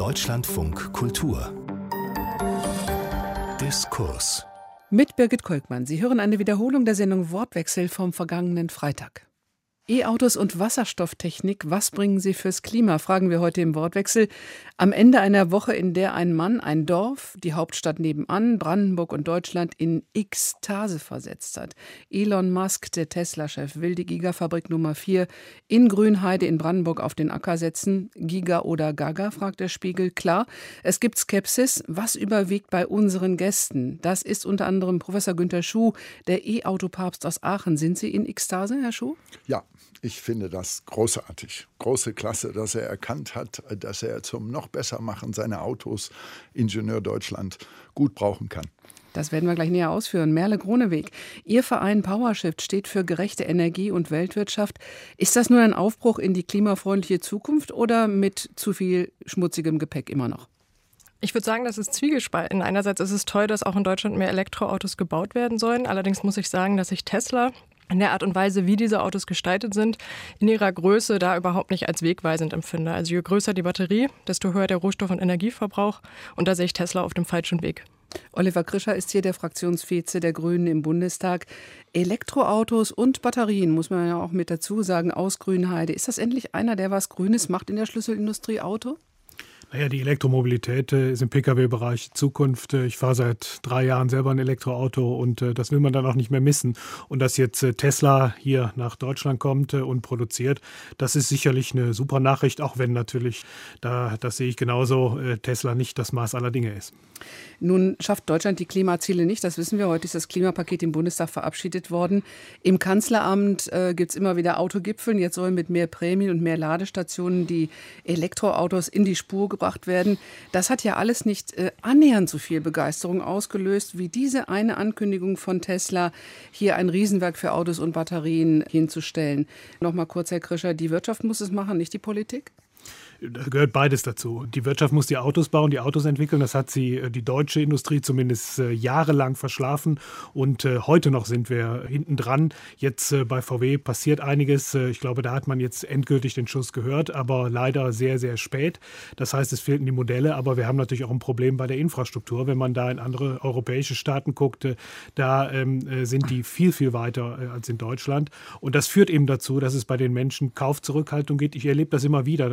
Deutschlandfunk Kultur Diskurs mit Birgit Kolkmann. Sie hören eine Wiederholung der Sendung Wortwechsel vom vergangenen Freitag. E-Autos und Wasserstofftechnik, was bringen sie fürs Klima, fragen wir heute im Wortwechsel. Am Ende einer Woche, in der ein Mann ein Dorf, die Hauptstadt nebenan, Brandenburg und Deutschland in Ekstase versetzt hat. Elon Musk, der Tesla-Chef, will die Gigafabrik Nummer 4 in Grünheide in Brandenburg auf den Acker setzen. Giga oder Gaga, fragt der Spiegel. Klar, es gibt Skepsis. Was überwiegt bei unseren Gästen? Das ist unter anderem Professor Günter Schuh, der E-Auto-Papst aus Aachen. Sind Sie in Ekstase, Herr Schuh? Ja, ich finde das großartig. Große Klasse, dass er erkannt hat, dass er zum noch besser machen seiner Autos Ingenieur Deutschland gut brauchen kann. Das werden wir gleich näher ausführen. Merle Groneweg, Ihr Verein PowerShift steht für gerechte Energie und Weltwirtschaft. Ist das nur ein Aufbruch in die klimafreundliche Zukunft oder mit zu viel schmutzigem Gepäck immer noch? Ich würde sagen, das ist zwiegespalten. Einerseits ist es toll, dass auch in Deutschland mehr Elektroautos gebaut werden sollen. Allerdings muss ich sagen, dass ich Tesla in der Art und Weise, wie diese Autos gestaltet sind, in ihrer Größe da überhaupt nicht als wegweisend empfinde. Also je größer die Batterie, desto höher der Rohstoff- und Energieverbrauch. Und da sehe ich Tesla auf dem falschen Weg. Oliver Krischer ist hier der Fraktionsvize der Grünen im Bundestag. Elektroautos und Batterien, muss man ja auch mit dazu sagen, aus Grünheide. Ist das endlich einer, der was Grünes macht in der Schlüsselindustrie Auto? Naja, die Elektromobilität äh, ist im Pkw-Bereich Zukunft. Äh, ich fahre seit drei Jahren selber ein Elektroauto und äh, das will man dann auch nicht mehr missen. Und dass jetzt Tesla hier nach Deutschland kommt und produziert, das ist sicherlich eine super Nachricht, auch wenn natürlich, da, das sehe ich genauso, Tesla nicht das Maß aller Dinge ist. Nun schafft Deutschland die Klimaziele nicht, das wissen wir. Heute ist das Klimapaket im Bundestag verabschiedet worden. Im Kanzleramt äh, gibt es immer wieder Autogipfeln. Jetzt sollen mit mehr Prämien und mehr Ladestationen die Elektroautos in die Spur gebracht gebracht werden. Das hat ja alles nicht äh, annähernd so viel Begeisterung ausgelöst wie diese eine Ankündigung von Tesla, hier ein Riesenwerk für Autos und Batterien hinzustellen. Nochmal kurz, Herr Krischer, die Wirtschaft muss es machen, nicht die Politik? Da gehört beides dazu. Die Wirtschaft muss die Autos bauen, die Autos entwickeln. Das hat sie, äh, die deutsche Industrie zumindest äh, jahrelang verschlafen. Und äh, heute noch sind wir hinten dran. Jetzt bei VW passiert einiges. Ich glaube, da hat man jetzt endgültig den Schuss gehört, aber leider sehr, sehr spät. Das heißt, es fehlten die Modelle, aber wir haben natürlich auch ein Problem bei der Infrastruktur. Wenn man da in andere europäische Staaten guckt, da ähm, sind die viel, viel weiter als in Deutschland. Und das führt eben dazu, dass es bei den Menschen Kaufzurückhaltung gibt. Ich erlebe das immer wieder.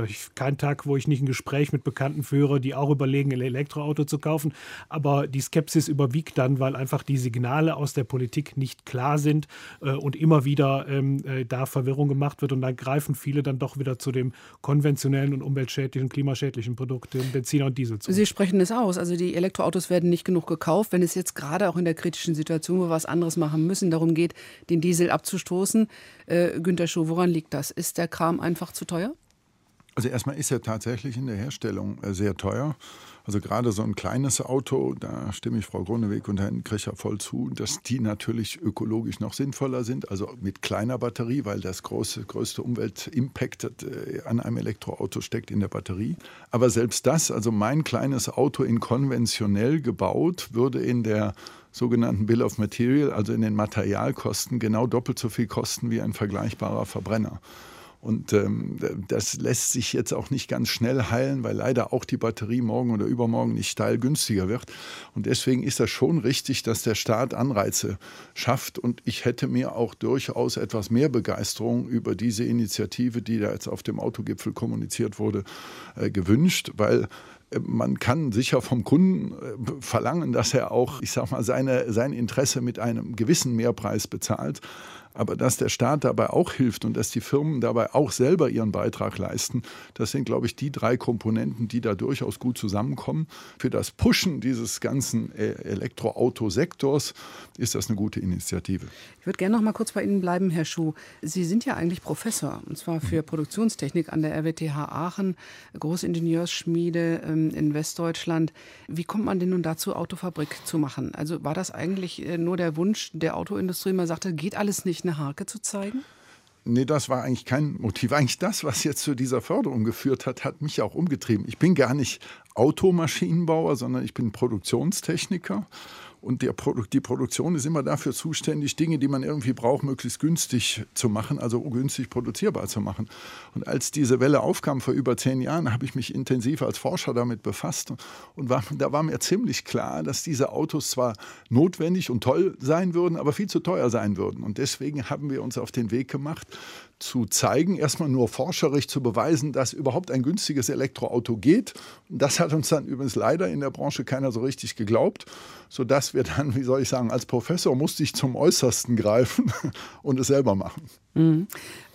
Kein Tag, wo ich nicht ein Gespräch mit Bekannten führe, die auch überlegen, ein Elektroauto zu kaufen. Aber die Skepsis überwiegt dann, weil einfach die Signale aus der Politik nicht klar sind äh, und immer wieder ähm, äh, da Verwirrung gemacht wird. Und dann greifen viele dann doch wieder zu dem konventionellen und umweltschädlichen, klimaschädlichen Produkt, dem Benziner und Diesel zu. Sie sprechen es aus. Also die Elektroautos werden nicht genug gekauft. Wenn es jetzt gerade auch in der kritischen Situation, wo wir was anderes machen müssen, darum geht, den Diesel abzustoßen. Äh, Günter Schuh, woran liegt das? Ist der Kram einfach zu teuer? Also erstmal ist er tatsächlich in der Herstellung äh, sehr teuer. Also gerade so ein kleines Auto, da stimme ich Frau Gruneweg und Herrn Kricher voll zu, dass die natürlich ökologisch noch sinnvoller sind, also mit kleiner Batterie, weil das große, größte Umweltimpact äh, an einem Elektroauto steckt in der Batterie. Aber selbst das, also mein kleines Auto in konventionell gebaut, würde in der sogenannten Bill of Material, also in den Materialkosten, genau doppelt so viel kosten wie ein vergleichbarer Verbrenner. Und ähm, das lässt sich jetzt auch nicht ganz schnell heilen, weil leider auch die Batterie morgen oder übermorgen nicht steil günstiger wird. Und deswegen ist das schon richtig, dass der Staat Anreize schafft. Und ich hätte mir auch durchaus etwas mehr Begeisterung über diese Initiative, die da jetzt auf dem Autogipfel kommuniziert wurde, äh, gewünscht, weil äh, man kann sicher vom Kunden äh, verlangen, dass er auch, ich sag mal, seine, sein Interesse mit einem gewissen Mehrpreis bezahlt. Aber dass der Staat dabei auch hilft und dass die Firmen dabei auch selber ihren Beitrag leisten, das sind, glaube ich, die drei Komponenten, die da durchaus gut zusammenkommen. Für das Pushen dieses ganzen äh, Elektroautosektors ist das eine gute Initiative. Ich würde gerne noch mal kurz bei Ihnen bleiben, Herr Schuh. Sie sind ja eigentlich Professor, und zwar für Produktionstechnik an der RWTH Aachen, Großingenieursschmiede ähm, in Westdeutschland. Wie kommt man denn nun dazu, Autofabrik zu machen? Also war das eigentlich äh, nur der Wunsch der Autoindustrie? Man sagte, geht alles nicht eine Harke zu zeigen? Nee, das war eigentlich kein Motiv. Eigentlich das, was jetzt zu dieser Förderung geführt hat, hat mich auch umgetrieben. Ich bin gar nicht Automaschinenbauer, sondern ich bin Produktionstechniker Und Produ die Produktion ist immer dafür zuständig, Dinge, die man irgendwie braucht, möglichst günstig zu machen, also günstig produzierbar zu machen. Und als diese Welle aufkam vor über zehn Jahren, habe ich mich intensiv als Forscher damit befasst. Und war, da war mir ziemlich klar, dass diese Autos zwar notwendig und toll sein würden, aber viel zu teuer sein würden. Und deswegen haben wir uns auf den Weg gemacht, zu zeigen, erstmal nur forscherisch zu beweisen, dass überhaupt ein günstiges Elektroauto geht. Das hat uns dann übrigens leider in der Branche keiner so richtig geglaubt, sodass wir dann, wie soll ich sagen, als Professor musste ich zum Äußersten greifen und es selber machen. Mhm.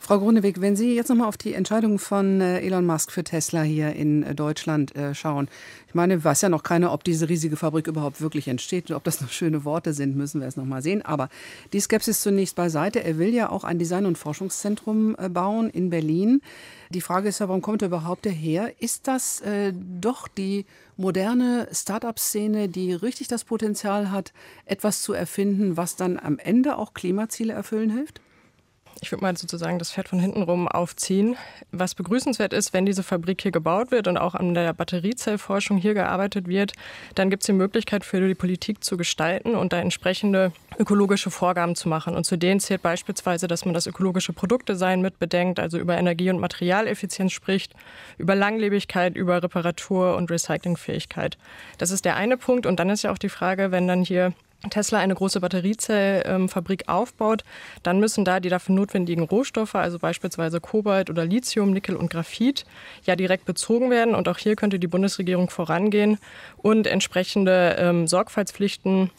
Frau Gruneweg, wenn Sie jetzt nochmal auf die Entscheidung von äh, Elon Musk für Tesla hier in äh, Deutschland äh, schauen. Ich meine, weiß ja noch keiner, ob diese riesige Fabrik überhaupt wirklich entsteht und ob das noch schöne Worte sind, müssen wir es nochmal sehen. Aber die Skepsis zunächst beiseite. Er will ja auch ein Design- und Forschungszentrum bauen in Berlin. Die Frage ist ja, warum kommt er überhaupt daher? Ist das äh, doch die moderne Start-up-Szene, die richtig das Potenzial hat, etwas zu erfinden, was dann am Ende auch Klimaziele erfüllen hilft? Ich würde mal sozusagen das Pferd von hinten rum aufziehen. Was begrüßenswert ist, wenn diese Fabrik hier gebaut wird und auch an der Batteriezellforschung hier gearbeitet wird, dann gibt es die Möglichkeit für die Politik zu gestalten und da entsprechende ökologische Vorgaben zu machen. Und zu denen zählt beispielsweise, dass man das ökologische Produktdesign mit bedenkt, also über Energie- und Materialeffizienz spricht, über Langlebigkeit, über Reparatur und Recyclingfähigkeit. Das ist der eine Punkt. Und dann ist ja auch die Frage, wenn dann hier Tesla eine große Batteriezellfabrik aufbaut, dann müssen da die dafür notwendigen Rohstoffe, also beispielsweise Kobalt oder Lithium, Nickel und Graphit, ja direkt bezogen werden. Und auch hier könnte die Bundesregierung vorangehen und entsprechende ähm, Sorgfaltspflichten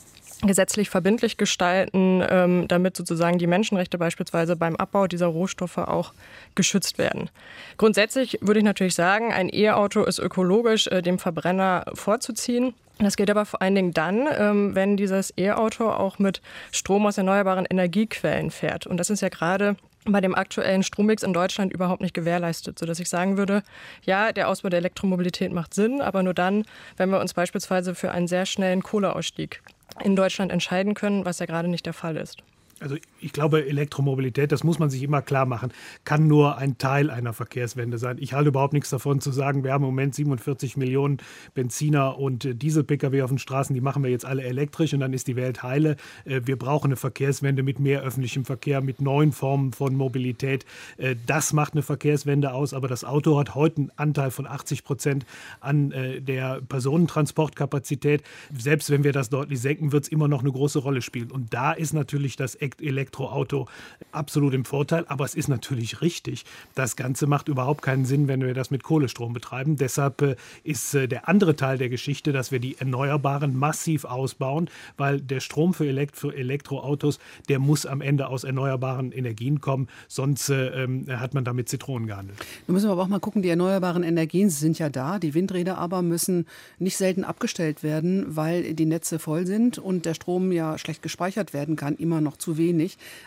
gesetzlich verbindlich gestalten, ähm, damit sozusagen die Menschenrechte beispielsweise beim Abbau dieser Rohstoffe auch geschützt werden. Grundsätzlich würde ich natürlich sagen, ein E-Auto ist ökologisch äh, dem Verbrenner vorzuziehen. Das geht aber vor allen Dingen dann, ähm, wenn dieses E-Auto auch mit Strom aus erneuerbaren Energiequellen fährt. Und das ist ja gerade bei dem aktuellen Strommix in Deutschland überhaupt nicht gewährleistet, sodass ich sagen würde, ja, der Ausbau der Elektromobilität macht Sinn, aber nur dann, wenn wir uns beispielsweise für einen sehr schnellen Kohleausstieg in Deutschland entscheiden können, was ja gerade nicht der Fall ist. Also ich glaube, Elektromobilität, das muss man sich immer klar machen, kann nur ein Teil einer Verkehrswende sein. Ich halte überhaupt nichts davon zu sagen, wir haben im Moment 47 Millionen Benziner und äh, Diesel-Pkw auf den Straßen, die machen wir jetzt alle elektrisch und dann ist die Welt heile. Äh, wir brauchen eine Verkehrswende mit mehr öffentlichem Verkehr, mit neuen Formen von Mobilität. Äh, das macht eine Verkehrswende aus, aber das Auto hat heute einen Anteil von 80 Prozent an der Personentransportkapazität. Selbst wenn wir das deutlich senken, wird es immer noch eine große Rolle spielen. Und da ist natürlich das Elektroauto absolut im Vorteil. Aber es ist natürlich richtig. Das Ganze macht überhaupt keinen Sinn, wenn wir das mit Kohlestrom betreiben. Deshalb äh, ist äh, der andere Teil der Geschichte, dass wir die Erneuerbaren massiv ausbauen, weil der Strom für, Elekt für Elektroautos, der muss am Ende aus erneuerbaren Energien kommen. Sonst äh, ähm, hat man damit Zitronen gehandelt. Nun müssen wir aber auch mal gucken, die erneuerbaren Energien sind ja da. Die Windräder aber müssen nicht selten abgestellt werden, weil die Netze voll sind und der Strom ja schlecht gespeichert werden kann, immer noch zu wenig.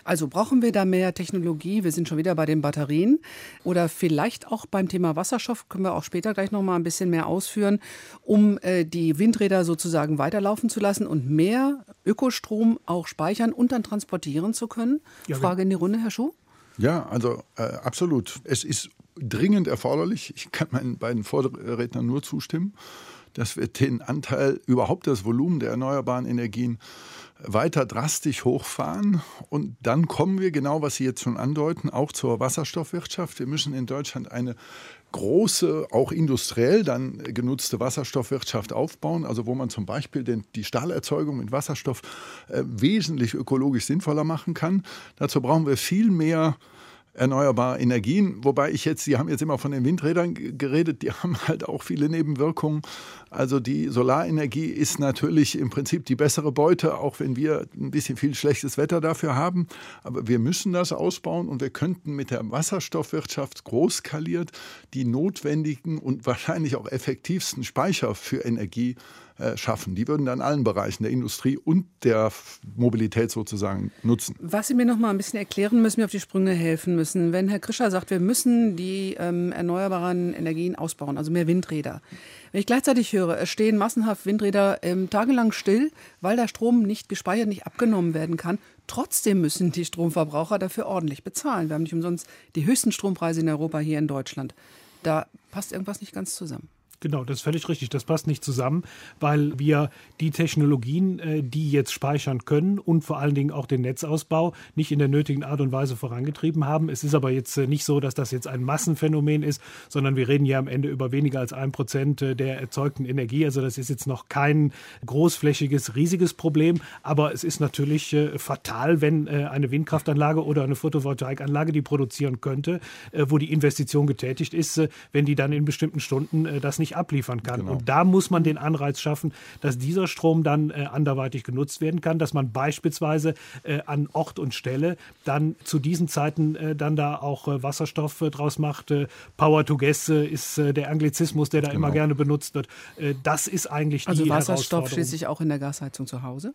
Also brauchen wir da mehr Technologie? Wir sind schon wieder bei den Batterien oder vielleicht auch beim Thema Wasserstoff können wir auch später gleich noch mal ein bisschen mehr ausführen, um äh, die Windräder sozusagen weiterlaufen zu lassen und mehr Ökostrom auch speichern und dann transportieren zu können. Ja, Frage in die Runde, Herr Schuh. Ja, also äh, absolut. Es ist dringend erforderlich. Ich kann meinen beiden Vorrednern nur zustimmen, dass wir den Anteil, überhaupt das Volumen der erneuerbaren Energien weiter drastisch hochfahren. Und dann kommen wir, genau was Sie jetzt schon andeuten, auch zur Wasserstoffwirtschaft. Wir müssen in Deutschland eine große, auch industriell dann genutzte Wasserstoffwirtschaft aufbauen, also wo man zum Beispiel den, die Stahlerzeugung mit Wasserstoff äh, wesentlich ökologisch sinnvoller machen kann. Dazu brauchen wir viel mehr erneuerbare Energien. Wobei ich jetzt, Sie haben jetzt immer von den Windrädern geredet, die haben halt auch viele Nebenwirkungen. Also die Solarenergie ist natürlich im Prinzip die bessere Beute, auch wenn wir ein bisschen viel schlechtes Wetter dafür haben. Aber wir müssen das ausbauen und wir könnten mit der Wasserstoffwirtschaft groß skaliert die notwendigen und wahrscheinlich auch effektivsten Speicher für Energie schaffen. Die würden dann allen Bereichen der Industrie und der Mobilität sozusagen nutzen. Was Sie mir noch mal ein bisschen erklären müssen, mir auf die Sprünge helfen müssen. Wenn Herr Krischer sagt, wir müssen die ähm, erneuerbaren Energien ausbauen, also mehr Windräder. Wenn ich gleichzeitig höre, es stehen massenhaft Windräder ähm, tagelang still, weil der Strom nicht gespeichert, nicht abgenommen werden kann. Trotzdem müssen die Stromverbraucher dafür ordentlich bezahlen. Wir haben nicht umsonst die höchsten Strompreise in Europa hier in Deutschland. Da passt irgendwas nicht ganz zusammen. Genau, das ist völlig richtig. Das passt nicht zusammen, weil wir die Technologien, äh, die jetzt speichern können und vor allen Dingen auch den Netzausbau nicht in der nötigen Art und Weise vorangetrieben haben. Es ist aber jetzt äh, nicht so, dass das jetzt ein Massenphänomen ist, sondern wir reden ja am Ende über weniger als ein Prozent äh, der erzeugten Energie. Also das ist jetzt noch kein großflächiges, riesiges Problem. Aber es ist natürlich fatal, wenn eine Windkraftanlage oder eine Photovoltaikanlage, die produzieren könnte, wo die Investition getätigt ist, wenn die dann in bestimmten Stunden das nicht nicht abliefern kann. Genau. Und da muss man den Anreiz schaffen, dass dieser Strom dann äh, anderweitig genutzt werden kann, dass man beispielsweise äh, an Ort und Stelle dann zu diesen Zeiten äh, dann da auch äh, Wasserstoff äh, draus macht. Äh, Power to Gas ist der Anglizismus, der da genau. immer gerne benutzt wird. das ist eigentlich also die Also Wasserstoff schließlich auch in der Gasheizung zu Hause?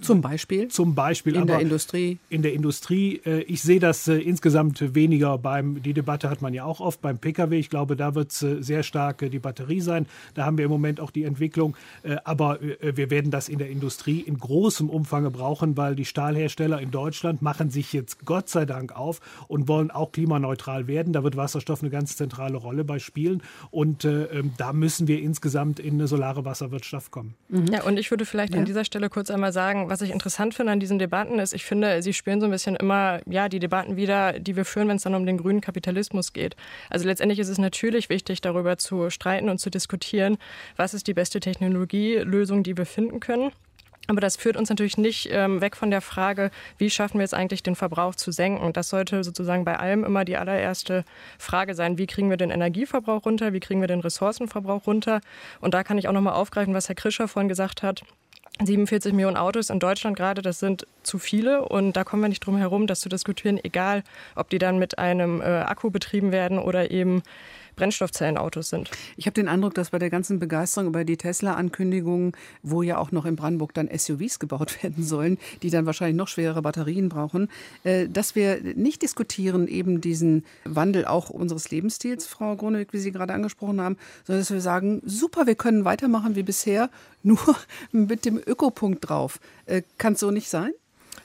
Zum Beispiel? Zum Beispiel. In der Industrie? In der Industrie. Äh, ich sehe das äh, insgesamt weniger beim, die Debatte hat man ja auch oft beim Pkw. Ich glaube, da wird es äh, sehr stark die Batterie sein. Da haben wir im Moment auch die Entwicklung. Aber wir werden das in der Industrie in großem Umfang brauchen, weil die Stahlhersteller in Deutschland machen sich jetzt Gott sei Dank auf und wollen auch klimaneutral werden. Da wird Wasserstoff eine ganz zentrale Rolle bei spielen. Und ähm, da müssen wir insgesamt in eine solare Wasserwirtschaft kommen. Mhm. Ja, und ich würde vielleicht ja. an dieser Stelle kurz einmal sagen, was ich interessant finde an diesen Debatten ist, ich finde, sie spielen so ein bisschen immer ja, die Debatten wieder, die wir führen, wenn es dann um den grünen Kapitalismus geht. Also letztendlich ist es natürlich wichtig, darüber zu streiten und zu diskutieren, was ist die beste Technologielösung, die wir finden können. Aber das führt uns natürlich nicht ähm, weg von der Frage, wie schaffen wir jetzt eigentlich den Verbrauch zu senken. Das sollte sozusagen bei allem immer die allererste Frage sein. Wie kriegen wir den Energieverbrauch runter? Wie kriegen wir den Ressourcenverbrauch runter? Und da kann ich auch nochmal aufgreifen, was Herr Krischer vorhin gesagt hat. 47 Millionen Autos in Deutschland gerade, das sind zu viele. Und da kommen wir nicht drum herum, das zu diskutieren, egal ob die dann mit einem äh, Akku betrieben werden oder eben Brennstoffzellenautos sind. Ich habe den Eindruck, dass bei der ganzen Begeisterung über die Tesla-Ankündigungen, wo ja auch noch in Brandenburg dann SUVs gebaut werden sollen, die dann wahrscheinlich noch schwerere Batterien brauchen, äh, dass wir nicht diskutieren eben diesen Wandel auch unseres Lebensstils, Frau Grunewig, wie Sie gerade angesprochen haben, sondern dass wir sagen, super, wir können weitermachen wie bisher, nur mit dem Ökopunkt drauf. Äh, Kann es so nicht sein?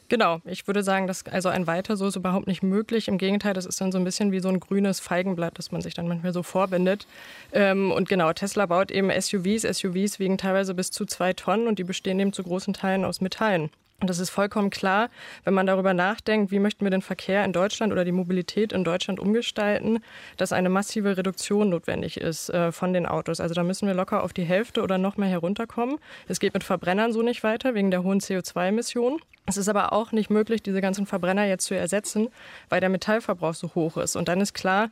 Genau, ich würde sagen, dass also ein Weiter so ist überhaupt nicht möglich. Im Gegenteil, das ist dann so ein bisschen wie so ein grünes Feigenblatt, das man sich dann manchmal so vorbindet. Ähm, und genau, Tesla baut eben SUVs. SUVs wiegen teilweise bis zu zwei Tonnen und die bestehen eben zu großen Teilen aus Metallen. Und das ist vollkommen klar, wenn man darüber nachdenkt, wie möchten wir den Verkehr in Deutschland oder die Mobilität in Deutschland umgestalten, dass eine massive Reduktion notwendig ist äh, von den Autos. Also da müssen wir locker auf die Hälfte oder noch mehr herunterkommen. Es geht mit Verbrennern so nicht weiter, wegen der hohen CO2-Emissionen. Es ist aber auch nicht möglich, diese ganzen Verbrenner jetzt zu ersetzen, weil der Metallverbrauch so hoch ist. Und dann ist klar,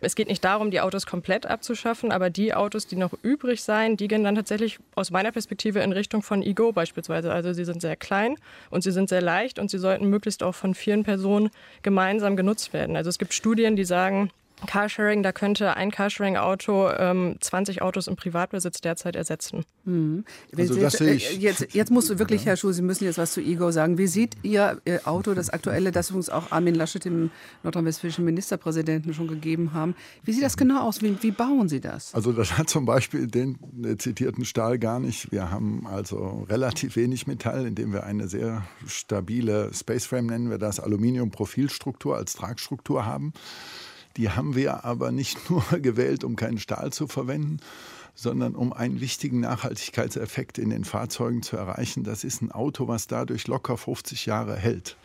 es geht nicht darum, die Autos komplett abzuschaffen, aber die Autos, die noch übrig sein, die gehen dann tatsächlich aus meiner Perspektive in Richtung von Ego beispielsweise. Also sie sind sehr klein und sie sind sehr leicht und sie sollten möglichst auch von vielen Personen gemeinsam genutzt werden. Also es gibt Studien, die sagen, Carsharing, da könnte ein Carsharing-Auto ähm, 20 Autos im Privatbesitz derzeit ersetzen. Mhm. Also das sehe ich. Jetzt, jetzt muss wirklich, Herr Schuh, Sie müssen jetzt was zu Ego sagen. Wie sieht Ihr Auto, das aktuelle, das uns auch Armin Laschet, dem nordrhein-westfälischen Ministerpräsidenten, schon gegeben haben, wie sieht das genau aus? Wie, wie bauen Sie das? Also das hat zum Beispiel den zitierten Stahl gar nicht. Wir haben also relativ wenig Metall, indem wir eine sehr stabile Spaceframe, nennen wir das, Aluminium-Profilstruktur als Tragstruktur haben. Die haben wir aber nicht nur gewählt, um keinen Stahl zu verwenden, sondern um einen wichtigen Nachhaltigkeitseffekt in den Fahrzeugen zu erreichen. Das ist ein Auto, was dadurch locker 50 Jahre hält.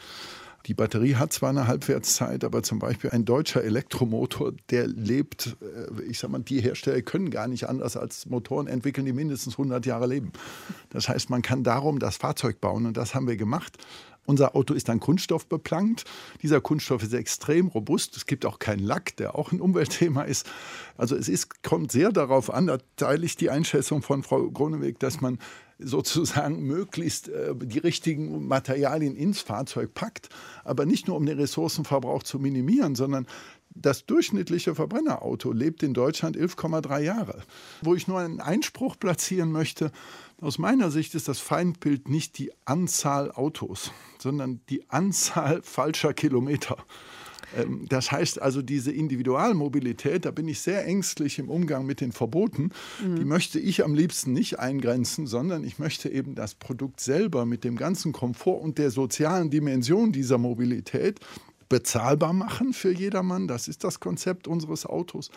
Die Batterie hat zwar eine Halbwertszeit, aber zum Beispiel ein deutscher Elektromotor, der lebt, äh, ich sag mal, die Hersteller können gar nicht anders als Motoren entwickeln, die mindestens 100 Jahre leben. Das heißt, man kann darum das Fahrzeug bauen und das haben wir gemacht. Unser Auto ist dann Kunststoff beplankt. Dieser Kunststoff ist extrem robust. Es gibt auch keinen Lack, der auch ein Umweltthema ist. Also es ist, kommt sehr darauf an, da teile ich die Einschätzung von Frau Groneweg, dass man sozusagen möglichst äh, die richtigen Materialien ins Fahrzeug packt, aber nicht nur um den Ressourcenverbrauch zu minimieren, sondern das durchschnittliche Verbrennerauto lebt in Deutschland 11,3 Jahre. Wo ich nur einen Einspruch platzieren möchte, aus meiner Sicht ist das Feindbild nicht die Anzahl Autos, sondern die Anzahl falscher Kilometer. Ähm, das heißt also, diese Individualmobilität, da bin ich sehr ängstlich im Umgang mit den Verboten. Mhm. Die möchte ich am liebsten nicht eingrenzen, sondern ich möchte eben das Produkt selber mit dem ganzen Komfort und der sozialen Dimension dieser Mobilität bezahlbar machen für jedermann. Das ist das Konzept unseres Autos.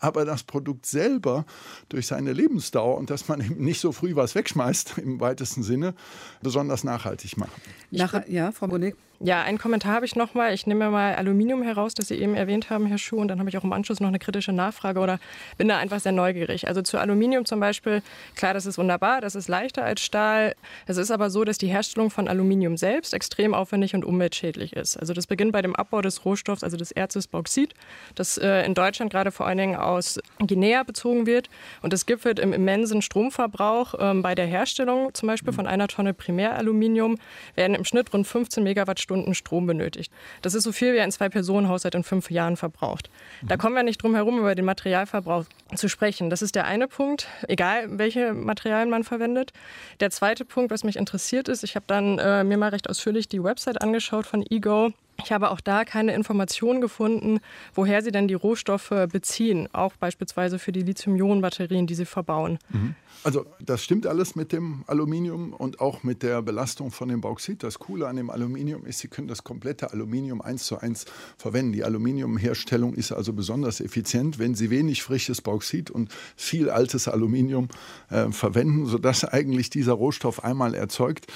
Aber das Produkt selber durch seine Lebensdauer und dass man eben nicht so früh was wegschmeißt im weitesten Sinne, besonders nachhaltig machen. Nach, ja, Frau Bonig. Ja, einen Kommentar habe ich noch mal. Ich nehme mal Aluminium heraus, das Sie eben erwähnt haben, Herr Schuh, und dann habe ich auch im Anschluss noch eine kritische Nachfrage oder bin da einfach sehr neugierig. Also zu Aluminium zum Beispiel, klar, das ist wunderbar, das ist leichter als Stahl. Es ist aber so, dass die Herstellung von Aluminium selbst extrem aufwendig und umweltschädlich ist. Also das beginnt bei dem Abbau des Rohstoffs, also des Erzes Bauxit, das äh, in Deutschland gerade vor allen Dingen aus Guinea bezogen wird. Und das gipfelt im immensen Stromverbrauch. Ähm, bei der Herstellung zum Beispiel von einer Tonne Primäraluminium werden im Schnitt rund 15 Megawattstunden Stunden Strom benötigt. Das ist so viel, wie ein Zwei-Personen-Haushalt in fünf Jahren verbraucht. Da kommen wir nicht drum herum, über den Materialverbrauch zu sprechen. Das ist der eine Punkt, egal welche Materialien man verwendet. Der zweite Punkt, was mich interessiert ist, ich habe dann äh, mir mal recht ausführlich die Website angeschaut von Ego. Ich habe auch da keine Informationen gefunden, woher sie denn die Rohstoffe beziehen, auch beispielsweise für die Lithium-Ionen-Batterien, die sie verbauen. Mhm. Also das stimmt alles mit dem Aluminium und auch mit der Belastung von dem Bauxit. Das Coole an dem Aluminium ist, Sie können das komplette Aluminium eins zu eins verwenden. Die Aluminiumherstellung ist also besonders effizient, wenn Sie wenig frisches Bauxit und viel altes Aluminium äh, verwenden, sodass eigentlich dieser Rohstoff einmal erzeugt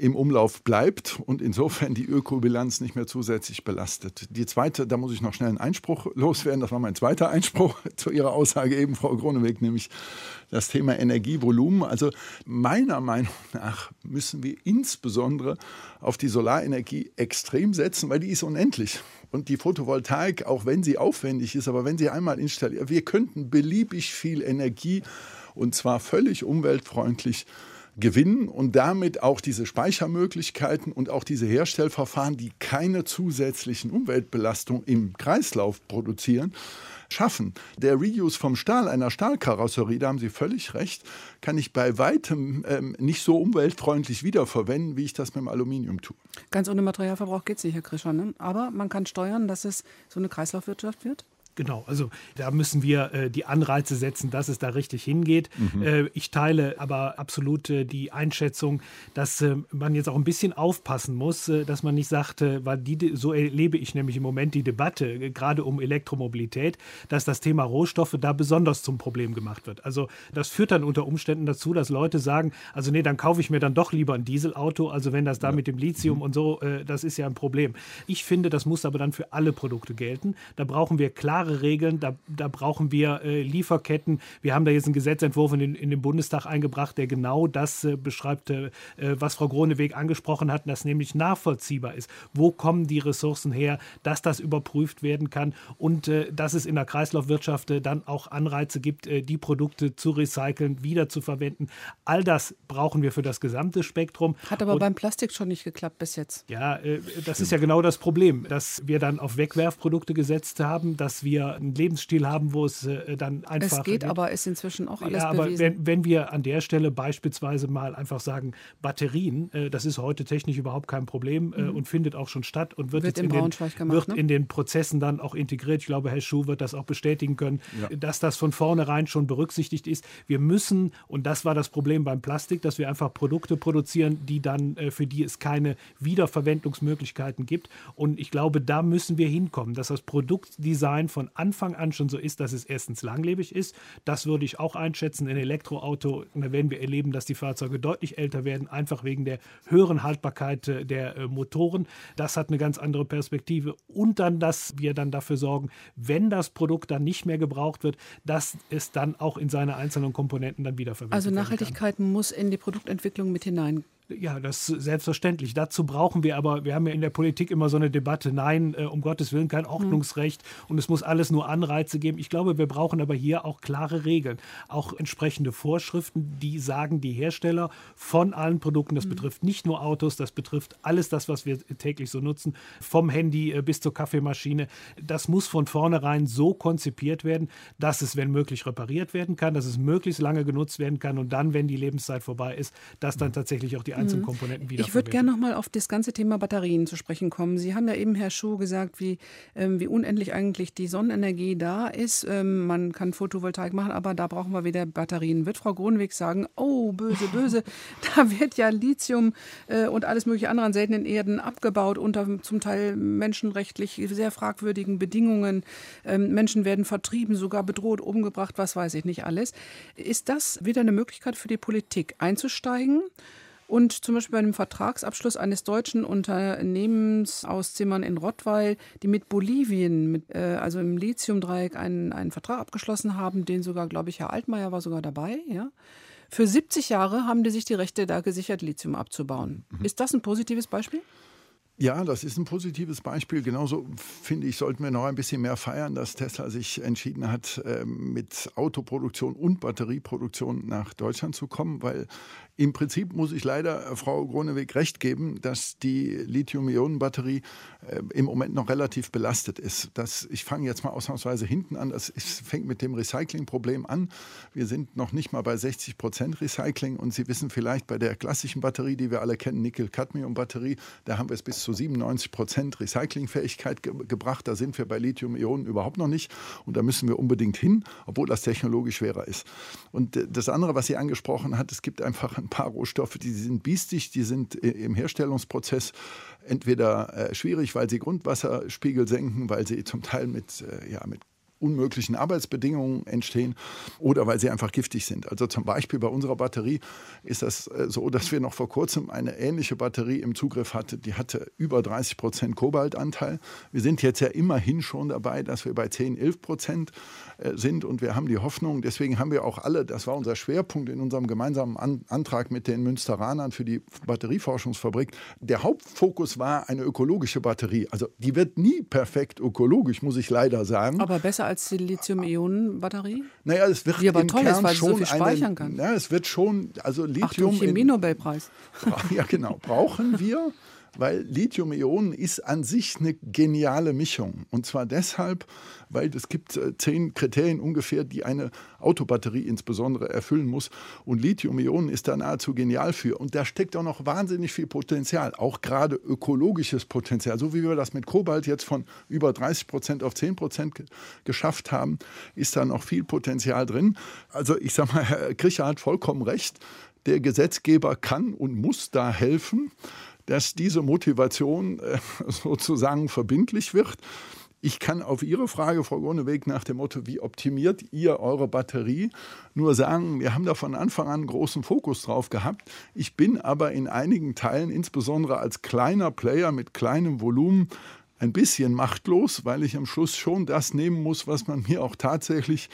im Umlauf bleibt und insofern die Ökobilanz nicht mehr zusätzlich belastet. Die zweite, da muss ich noch schnell einen Einspruch loswerden, das war mein zweiter Einspruch zu Ihrer Aussage eben, Frau Groneweg, nämlich das Thema Energievolumen. Also meiner Meinung nach müssen wir insbesondere auf die Solarenergie extrem setzen, weil die ist unendlich. Und die Photovoltaik, auch wenn sie aufwendig ist, aber wenn sie einmal installiert, wir könnten beliebig viel Energie und zwar völlig umweltfreundlich gewinnen und damit auch diese Speichermöglichkeiten und auch diese Herstellverfahren, die keine zusätzlichen Umweltbelastungen im Kreislauf produzieren, schaffen. Der Reuse vom Stahl einer Stahlkarosserie, da haben Sie völlig recht, kann ich bei weitem ähm, nicht so umweltfreundlich wiederverwenden, wie ich das mit dem Aluminium tue. Ganz ohne Materialverbrauch geht es nicht, Herr Krischer. Ne? Aber man kann steuern, dass es so eine Kreislaufwirtschaft wird? Genau, also da müssen wir äh, die Anreize setzen, dass es da richtig hingeht. Mhm. Äh, ich teile aber absolut äh, die Einschätzung, dass äh, man jetzt auch ein bisschen aufpassen muss, äh, dass man nicht sagt, äh, weil die, so erlebe ich nämlich im Moment die Debatte, gerade um Elektromobilität, dass das Thema Rohstoffe da besonders zum Problem gemacht wird. Also das führt dann unter Umständen dazu, dass Leute sagen, also nee, dann kaufe ich mir dann doch lieber ein Dieselauto, also wenn das da ja. mit dem Lithium mhm. und so, das ist ja ein Problem. Ich finde, das muss aber dann für alle Produkte gelten. Da brauchen wir klar klare Regeln. Da, da brauchen wir äh, Lieferketten. Wir haben da jetzt einen Gesetzentwurf in den, in den Bundestag eingebracht, der genau das äh, beschreibt, äh, was Frau Groneweg angesprochen hat, dass nämlich nachvollziehbar ist. Wo kommen die Ressourcen her, dass das überprüft werden kann und äh, dass es in der Kreislaufwirtschaft äh, dann auch Anreize gibt, äh, die Produkte zu recyceln, wieder zu verwenden. All das brauchen wir für das gesamte Spektrum. Hat aber und, beim Plastik schon nicht geklappt bis jetzt. Ja, das ist ja genau das Problem, dass wir dann auf Wegwerfprodukte gesetzt haben, dass wir wir einen Lebensstil haben, wo es äh, dann einfach. Es geht, aber ist inzwischen auch alles ja, aber bewiesen. Wenn, wenn wir an der Stelle beispielsweise mal einfach sagen, Batterien, äh, das ist heute technisch überhaupt kein Problem äh, mhm. und findet auch schon statt und wird, wird jetzt in den, gemacht, wird ne? in den Prozessen dann auch integriert. Ich glaube, Herr Schuh wird das auch bestätigen können, ja. dass das von vornherein schon berücksichtigt ist. Wir müssen, und das war das Problem beim Plastik, dass wir einfach Produkte produzieren, die dann, für die es keine Wiederverwendungsmöglichkeiten gibt. Und ich glaube, da müssen wir hinkommen, dass das Produktdesign von von Anfang an schon so ist, dass es erstens langlebig ist. Das würde ich auch einschätzen. In Elektroauto da werden wir erleben, dass die Fahrzeuge deutlich älter werden, einfach wegen der höheren Haltbarkeit äh, der äh, Motoren. Das hat eine ganz andere Perspektive. Und dann, dass wir dann dafür sorgen, wenn das Produkt dann nicht mehr gebraucht wird, dass es dann auch in seine einzelnen Komponenten dann wiederverwendet wird. Also Nachhaltigkeit muss in die Produktentwicklung mit hinein ja, das ist selbstverständlich. Dazu brauchen wir aber, wir haben ja in der Politik immer so eine Debatte, nein, äh, um Gottes Willen kein Ordnungsrecht mhm. und es muss alles nur Anreize geben. Ich glaube, wir brauchen aber hier auch klare Regeln, auch entsprechende Vorschriften, die sagen, die Hersteller von allen Produkten, das mhm. betrifft nicht nur Autos, das betrifft alles das, was wir täglich so nutzen, vom Handy äh, bis zur Kaffeemaschine. Das muss von vornherein so konzipiert werden, dass es, wenn möglich, repariert werden kann, dass es möglichst lange genutzt werden kann und dann, wenn die Lebenszeit vorbei ist, dass dann mhm. tatsächlich auch die Einzelkomponenten mhm. wieder. Ich würde gerne noch mal auf das ganze Thema Batterien zu sprechen kommen. Sie haben ja eben, Herr Schuh, gesagt, wie, ähm, wie unendlich eigentlich die Sonnenenergie da ist. Ähm, man kann Photovoltaik machen, aber da brauchen wir wieder Batterien. Wird Frau Grunweg sagen, oh, böse, böse, da wird ja Lithium äh, und alles mögliche andere an seltenen Erden abgebaut unter zum Teil menschenrechtlich sehr fragwürdigen Bedingungen. Ähm, Menschen werden vertrieben, sogar bedroht, umgebracht, was weiß ich nicht alles. Ist das wieder eine Möglichkeit für die Politik einzusteigen? Und zum Beispiel bei einem Vertragsabschluss eines deutschen Unternehmens aus Zimmern in Rottweil, die mit Bolivien, mit, äh, also im Lithiumdreieck, einen, einen Vertrag abgeschlossen haben, den sogar, glaube ich, Herr Altmaier war sogar dabei, ja. Für 70 Jahre haben die sich die Rechte da gesichert, Lithium abzubauen. Mhm. Ist das ein positives Beispiel? Ja, das ist ein positives Beispiel. Genauso finde ich, sollten wir noch ein bisschen mehr feiern, dass Tesla sich entschieden hat, ähm, mit Autoproduktion und Batterieproduktion nach Deutschland zu kommen, weil im Prinzip muss ich leider Frau Groneweg recht geben, dass die Lithium-Ionen-Batterie äh, im Moment noch relativ belastet ist. Das, ich fange jetzt mal ausnahmsweise hinten an. Das ist, fängt mit dem Recycling-Problem an. Wir sind noch nicht mal bei 60 Prozent Recycling und Sie wissen vielleicht bei der klassischen Batterie, die wir alle kennen, Nickel-Cadmium-Batterie, da haben wir es bis zu 97 Prozent Recyclingfähigkeit ge gebracht. Da sind wir bei Lithium-Ionen überhaupt noch nicht und da müssen wir unbedingt hin, obwohl das technologisch schwerer ist. Und äh, das andere, was sie angesprochen hat, es gibt einfach ein paar Rohstoffe, die sind biestig, die sind im Herstellungsprozess entweder äh, schwierig, weil sie Grundwasserspiegel senken, weil sie zum Teil mit, äh, ja, mit unmöglichen Arbeitsbedingungen entstehen oder weil sie einfach giftig sind. Also zum Beispiel bei unserer Batterie ist das äh, so, dass wir noch vor kurzem eine ähnliche Batterie im Zugriff hatten. Die hatte über 30 Prozent Kobaltanteil. Wir sind jetzt ja immerhin schon dabei, dass wir bei 10, 11 Prozent sind und wir haben die Hoffnung, deswegen haben wir auch alle, das war unser Schwerpunkt in unserem gemeinsamen Antrag mit den Münsteranern für die Batterieforschungsfabrik. Der Hauptfokus war eine ökologische Batterie. Also die wird nie perfekt ökologisch, muss ich leider sagen. Aber besser als die Lithium-Ionen-Batterie? Naja, es wird die aber toll Kern ist, weil schon so viel speichern kann. Ja, es wird schon, also Lithium. Ach, Chemie-Nobelpreis. Ja, genau. Brauchen wir weil Lithium-Ionen ist an sich eine geniale Mischung. Und zwar deshalb, weil es gibt äh, zehn Kriterien ungefähr, die eine Autobatterie insbesondere erfüllen muss. Und Lithium-Ionen ist da nahezu genial für. Und da steckt auch noch wahnsinnig viel Potenzial, auch gerade ökologisches Potenzial. So wie wir das mit Kobalt jetzt von über 30 Prozent auf 10 Prozent geschafft haben, ist da noch viel Potenzial drin. Also ich sage mal, Herr Krischer hat vollkommen recht. Der Gesetzgeber kann und muss da helfen dass diese Motivation äh, sozusagen verbindlich wird. Ich kann auf Ihre Frage, Frau Gruneweg, nach dem Motto, wie optimiert ihr eure Batterie, nur sagen, wir haben da von Anfang an großen Fokus drauf gehabt. Ich bin aber in einigen Teilen, insbesondere als kleiner Player mit kleinem Volumen, ein bisschen machtlos, weil ich am Schluss schon das nehmen muss, was man mir auch tatsächlich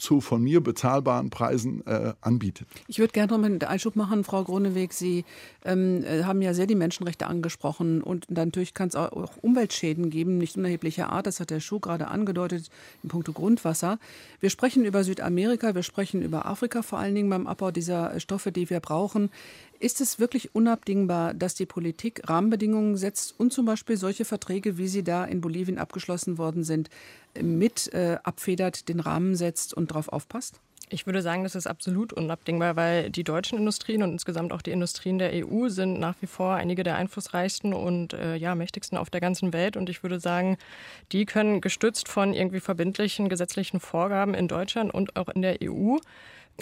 zu von mir bezahlbaren Preisen äh, anbietet. Ich würde gerne noch einen Einschub machen, Frau Gruneweg. Sie ähm, äh, haben ja sehr die Menschenrechte angesprochen und natürlich kann es auch Umweltschäden geben, nicht unerheblicher Art. Das hat der Schuh gerade angedeutet in puncto Grundwasser. Wir sprechen über Südamerika, wir sprechen über Afrika vor allen Dingen beim Abbau dieser Stoffe, die wir brauchen. Ist es wirklich unabdingbar, dass die Politik Rahmenbedingungen setzt und zum Beispiel solche Verträge, wie sie da in Bolivien abgeschlossen worden sind, mit äh, abfedert, den Rahmen setzt und darauf aufpasst? Ich würde sagen, das ist absolut unabdingbar, weil die deutschen Industrien und insgesamt auch die Industrien der EU sind nach wie vor einige der einflussreichsten und äh, ja, mächtigsten auf der ganzen Welt. Und ich würde sagen, die können gestützt von irgendwie verbindlichen gesetzlichen Vorgaben in Deutschland und auch in der EU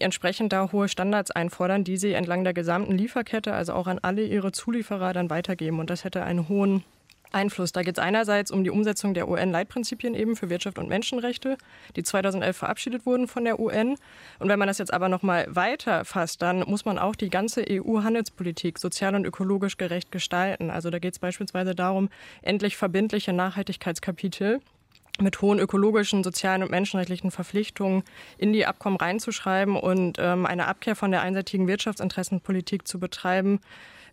entsprechend da hohe Standards einfordern, die sie entlang der gesamten Lieferkette, also auch an alle ihre Zulieferer dann weitergeben. Und das hätte einen hohen Einfluss. Da geht es einerseits um die Umsetzung der UN-Leitprinzipien eben für Wirtschaft und Menschenrechte, die 2011 verabschiedet wurden von der UN. Und wenn man das jetzt aber noch mal weiter fasst, dann muss man auch die ganze EU-Handelspolitik sozial und ökologisch gerecht gestalten. Also da geht es beispielsweise darum, endlich verbindliche Nachhaltigkeitskapitel mit hohen ökologischen, sozialen und menschenrechtlichen Verpflichtungen in die Abkommen reinzuschreiben und ähm, eine Abkehr von der einseitigen Wirtschaftsinteressenpolitik zu betreiben,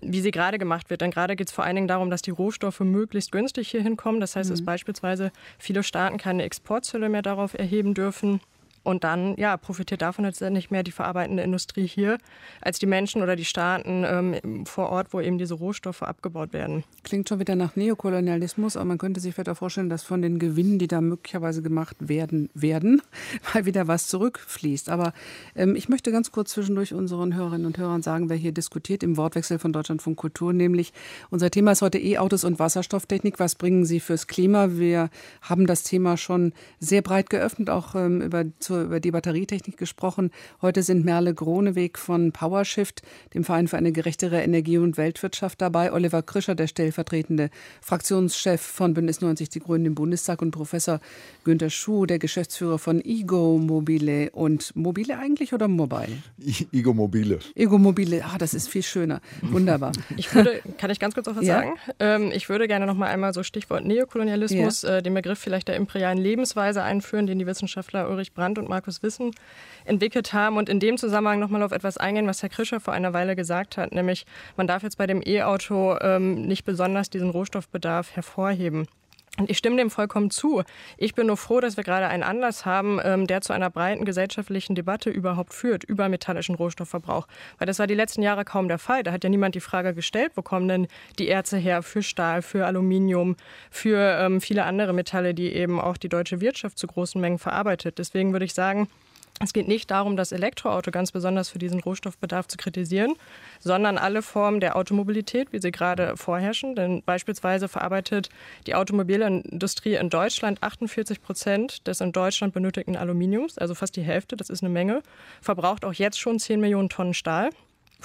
wie sie gerade gemacht wird. Denn gerade geht es vor allen Dingen darum, dass die Rohstoffe möglichst günstig hier hinkommen. Das heißt, mhm. dass beispielsweise viele Staaten keine Exportzölle mehr darauf erheben dürfen Und dann ja, profitiert davon letztendlich mehr die verarbeitende Industrie hier als die Menschen oder die Staaten ähm, vor Ort, wo eben diese Rohstoffe abgebaut werden. Klingt schon wieder nach Neokolonialismus, aber man könnte sich vielleicht auch vorstellen, dass von den Gewinnen, die da möglicherweise gemacht werden, werden, mal wieder was zurückfließt. Aber ähm, ich möchte ganz kurz zwischendurch unseren Hörerinnen und Hörern sagen, wer hier diskutiert im Wortwechsel von Deutschlandfunk Kultur, nämlich unser Thema ist heute E-Autos und Wasserstofftechnik. Was bringen sie fürs Klima? Wir haben das Thema schon sehr breit geöffnet, auch ähm, über, zur, über die Batterietechnik gesprochen. Heute sind Merle Groneweg von PowerShift, dem Verein für eine gerechtere Energie- und Weltwirtschaft dabei, Oliver Krischer, der stellvertretende Fraktionschef von Bündnis 90 Die Grünen im Bundestag und Professor Günter Schuh, der Geschäftsführer von Ego Mobile und Mobile eigentlich oder Mobile? Ego Mobile. Ego Mobile, ah, das ist viel schöner. Wunderbar. Ich würde, kann ich ganz kurz noch was ja? sagen? Ähm, ich würde gerne noch mal einmal so Stichwort Neokolonialismus, ja. äh, den Begriff vielleicht der imperialen Lebensweise einführen, den die Wissenschaftler Ulrich Brandt und Markus Wissen entwickelt haben und in dem Zusammenhang noch mal auf etwas eingehen, was Herr Krischer vor einer Weile gesagt hat, nämlich man darf jetzt bei dem E-Auto ähm, nicht besonders diesen Rohstoffbedarf hervorheben. Und ich stimme dem vollkommen zu. Ich bin nur froh, dass wir gerade einen Anlass haben, ähm, der zu einer breiten gesellschaftlichen Debatte überhaupt führt über metallischen Rohstoffverbrauch. Weil das war die letzten Jahre kaum der Fall. Da hat ja niemand die Frage gestellt, wo kommen denn die Erze her für Stahl, für Aluminium, für ähm, viele andere Metalle, die eben auch die deutsche Wirtschaft zu großen Mengen verarbeitet. Deswegen würde ich sagen, es geht nicht darum, das Elektroauto ganz besonders für diesen Rohstoffbedarf zu kritisieren, sondern alle Formen der Automobilität, wie sie gerade vorherrschen. Denn beispielsweise verarbeitet die Automobilindustrie in Deutschland 48 Prozent des in Deutschland benötigten Aluminiums, also fast die Hälfte, das ist eine Menge, verbraucht auch jetzt schon 10 Millionen Tonnen Stahl.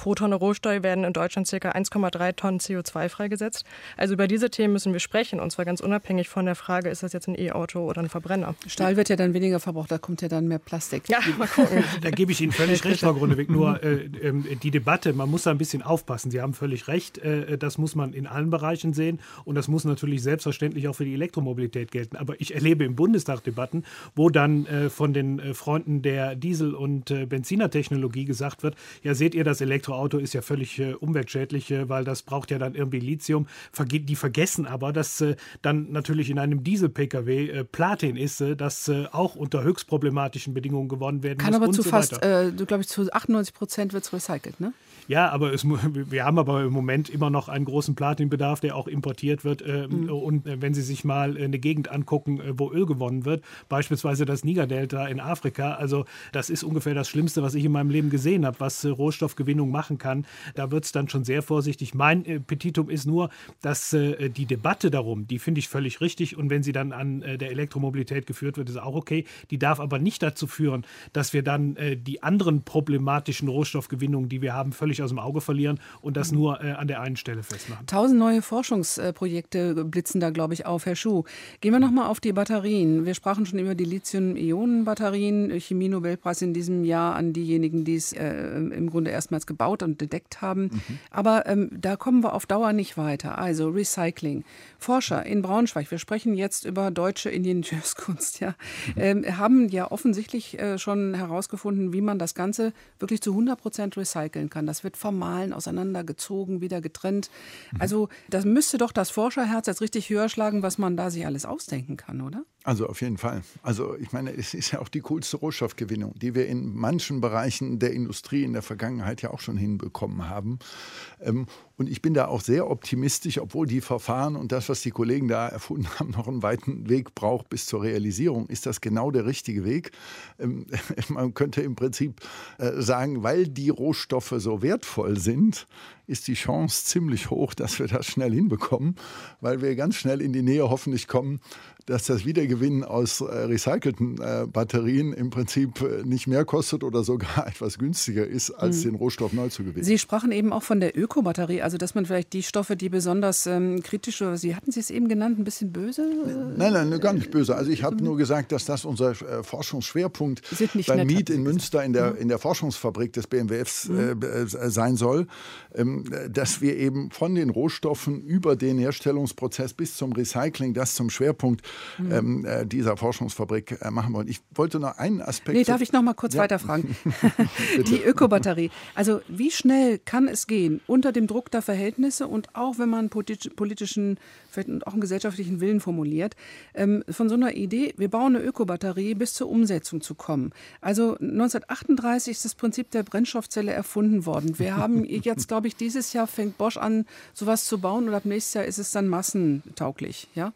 Pro Tonne Rohsteu werden in Deutschland ca. 1,3 Tonnen CO2 freigesetzt. Also über diese Themen müssen wir sprechen und zwar ganz unabhängig von der Frage, ist das jetzt ein E-Auto oder ein Verbrenner. Stahl wird ja dann weniger verbraucht, da kommt ja dann mehr Plastik. Ja, mal gucken. da gebe ich Ihnen völlig recht, Frau Gruneweg. Nur äh, äh, die Debatte, man muss da ein bisschen aufpassen. Sie haben völlig recht, äh, das muss man in allen Bereichen sehen und das muss natürlich selbstverständlich auch für die Elektromobilität gelten. Aber ich erlebe im Bundestag Debatten, wo dann äh, von den äh, Freunden der Diesel- und äh, Benzinertechnologie gesagt wird, ja seht ihr das Elektro Elektroauto ist ja völlig äh, umweltschädlich, äh, weil das braucht ja dann irgendwie Lithium. Verge die vergessen aber, dass äh, dann natürlich in einem Diesel-Pkw äh, Platin ist, äh, das äh, auch unter höchst problematischen Bedingungen gewonnen werden Kann muss. Kann aber zu so fast, du glaube ich, zu 98 Prozent wird es recycelt, ne? Ja, aber es, wir haben aber im Moment immer noch einen großen Platinbedarf, der auch importiert wird. Ähm, mhm. Und wenn Sie sich mal eine Gegend angucken, wo Öl gewonnen wird, beispielsweise das Niger-Delta in Afrika, also das ist ungefähr das Schlimmste, was ich in meinem Leben gesehen habe, was Rohstoffgewinnung machen kann. Da wird es dann schon sehr vorsichtig. Mein äh, Petitum ist nur, dass äh, die Debatte darum, die finde ich völlig richtig. Und wenn sie dann an äh, der Elektromobilität geführt wird, ist auch okay. Die darf aber nicht dazu führen, dass wir dann äh, die anderen problematischen Rohstoffgewinnungen, die wir haben, völlig aus dem Auge verlieren und das nur äh, an der einen Stelle festmachen. Tausend neue Forschungsprojekte blitzen da, glaube ich, auf. Herr Schuh, gehen wir nochmal auf die Batterien. Wir sprachen schon über die Lithium-Ionen-Batterien. Chemie-Nobelpreis in diesem Jahr an diejenigen, die es äh, im Grunde erstmals gebaut und entdeckt haben. Mhm. Aber ähm, da kommen wir auf Dauer nicht weiter. Also Recycling. Forscher in Braunschweig, wir sprechen jetzt über deutsche Ingenieurskunst, ja, mhm. ähm, haben ja offensichtlich äh, schon herausgefunden, wie man das Ganze wirklich zu 100 Prozent recyceln kann. Das wird vermahlen, auseinandergezogen, wieder getrennt. Also das müsste doch das Forscherherz jetzt richtig höher schlagen, was man da sich alles ausdenken kann, oder? Also auf jeden Fall. Also ich meine, es ist ja auch die coolste Rohstoffgewinnung, die wir in manchen Bereichen der Industrie in der Vergangenheit ja auch schon hinbekommen haben. Und ich bin da auch sehr optimistisch, obwohl die Verfahren und das, was die Kollegen da erfunden haben, noch einen weiten Weg braucht bis zur Realisierung. Ist das genau der richtige Weg? Ähm, man könnte im Prinzip äh, sagen, weil die Rohstoffe so wertvoll sind, ist die Chance ziemlich hoch, dass wir das schnell hinbekommen, weil wir ganz schnell in die Nähe hoffentlich kommen, dass das Wiedergewinnen aus äh, recycelten äh, Batterien im Prinzip äh, nicht mehr kostet oder sogar etwas günstiger ist, als mhm. den Rohstoff neu zu gewinnen. Sie sprachen eben auch von der Ökobatterie, also dass man vielleicht die Stoffe, die besonders ähm, kritisch, oder Sie hatten Sie es eben genannt, ein bisschen böse? Nein, nein, gar nicht böse. Also ich habe nur gesagt, dass das unser Forschungsschwerpunkt beim Miet in Münster in der, mhm. in der Forschungsfabrik des BMWFs mhm. Äh, sein soll, ähm, dass wir eben von den Rohstoffen über den Herstellungsprozess bis zum Recycling das zum Schwerpunkt mhm. ähm, äh, dieser Forschungsfabrik äh, machen wollen. Ich wollte noch einen Aspekt. Nee, darf ich noch mal kurz ja. weiterfragen? die Ökobatterie. Also wie schnell kann es gehen unter dem Druck der Verhältnisse und auch wenn man politischen, vielleicht auch einen gesellschaftlichen Willen formuliert, ähm, von so einer Idee, wir bauen eine Ökobatterie, bis zur Umsetzung zu kommen. Also 1938 ist das Prinzip der Brennstoffzelle erfunden worden. Wir haben jetzt, glaube ich, dieses Jahr fängt Bosch an, sowas zu bauen und ab nächstes Jahr ist es dann massentauglich. Ja?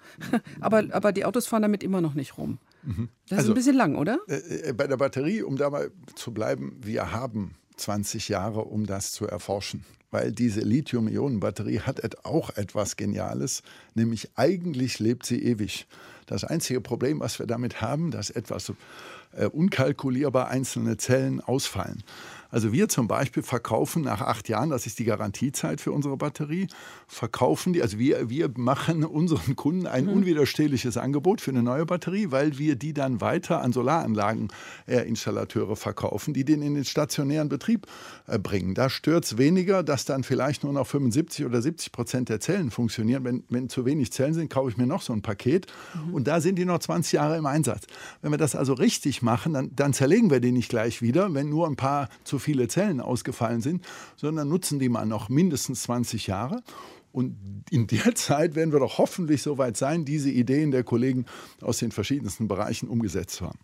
aber, aber die Autos fahren damit immer noch nicht rum. Mhm. Das also, ist ein bisschen lang, oder? Äh, äh, bei der Batterie, um da mal zu bleiben, wir haben 20 Jahre, um das zu erforschen. Weil diese Lithium-Ionen-Batterie hat auch etwas Geniales, nämlich eigentlich lebt sie ewig. Das einzige Problem, was wir damit haben, dass etwas äh, unkalkulierbar einzelne Zellen ausfallen. Also wir zum Beispiel verkaufen nach acht Jahren, das ist die Garantiezeit für unsere Batterie, verkaufen die, also wir, wir machen unseren Kunden ein mhm. unwiderstehliches Angebot für eine neue Batterie, weil wir die dann weiter an Solaranlageninstallateure äh, verkaufen, die den in den stationären Betrieb äh, bringen. Da stört es weniger, dass dann vielleicht nur noch 75 oder 70 Prozent der Zellen funktionieren. Wenn, wenn zu wenig Zellen sind, kaufe ich mir noch so ein Paket mhm. und da sind die noch 20 Jahre im Einsatz. Wenn wir das also richtig machen, dann, dann zerlegen wir die nicht gleich wieder, wenn nur ein paar zu viele Zellen ausgefallen sind, sondern nutzen die mal noch mindestens 20 Jahre. Und in der Zeit werden wir doch hoffentlich so weit sein, diese Ideen der Kollegen aus den verschiedensten Bereichen umgesetzt zu haben.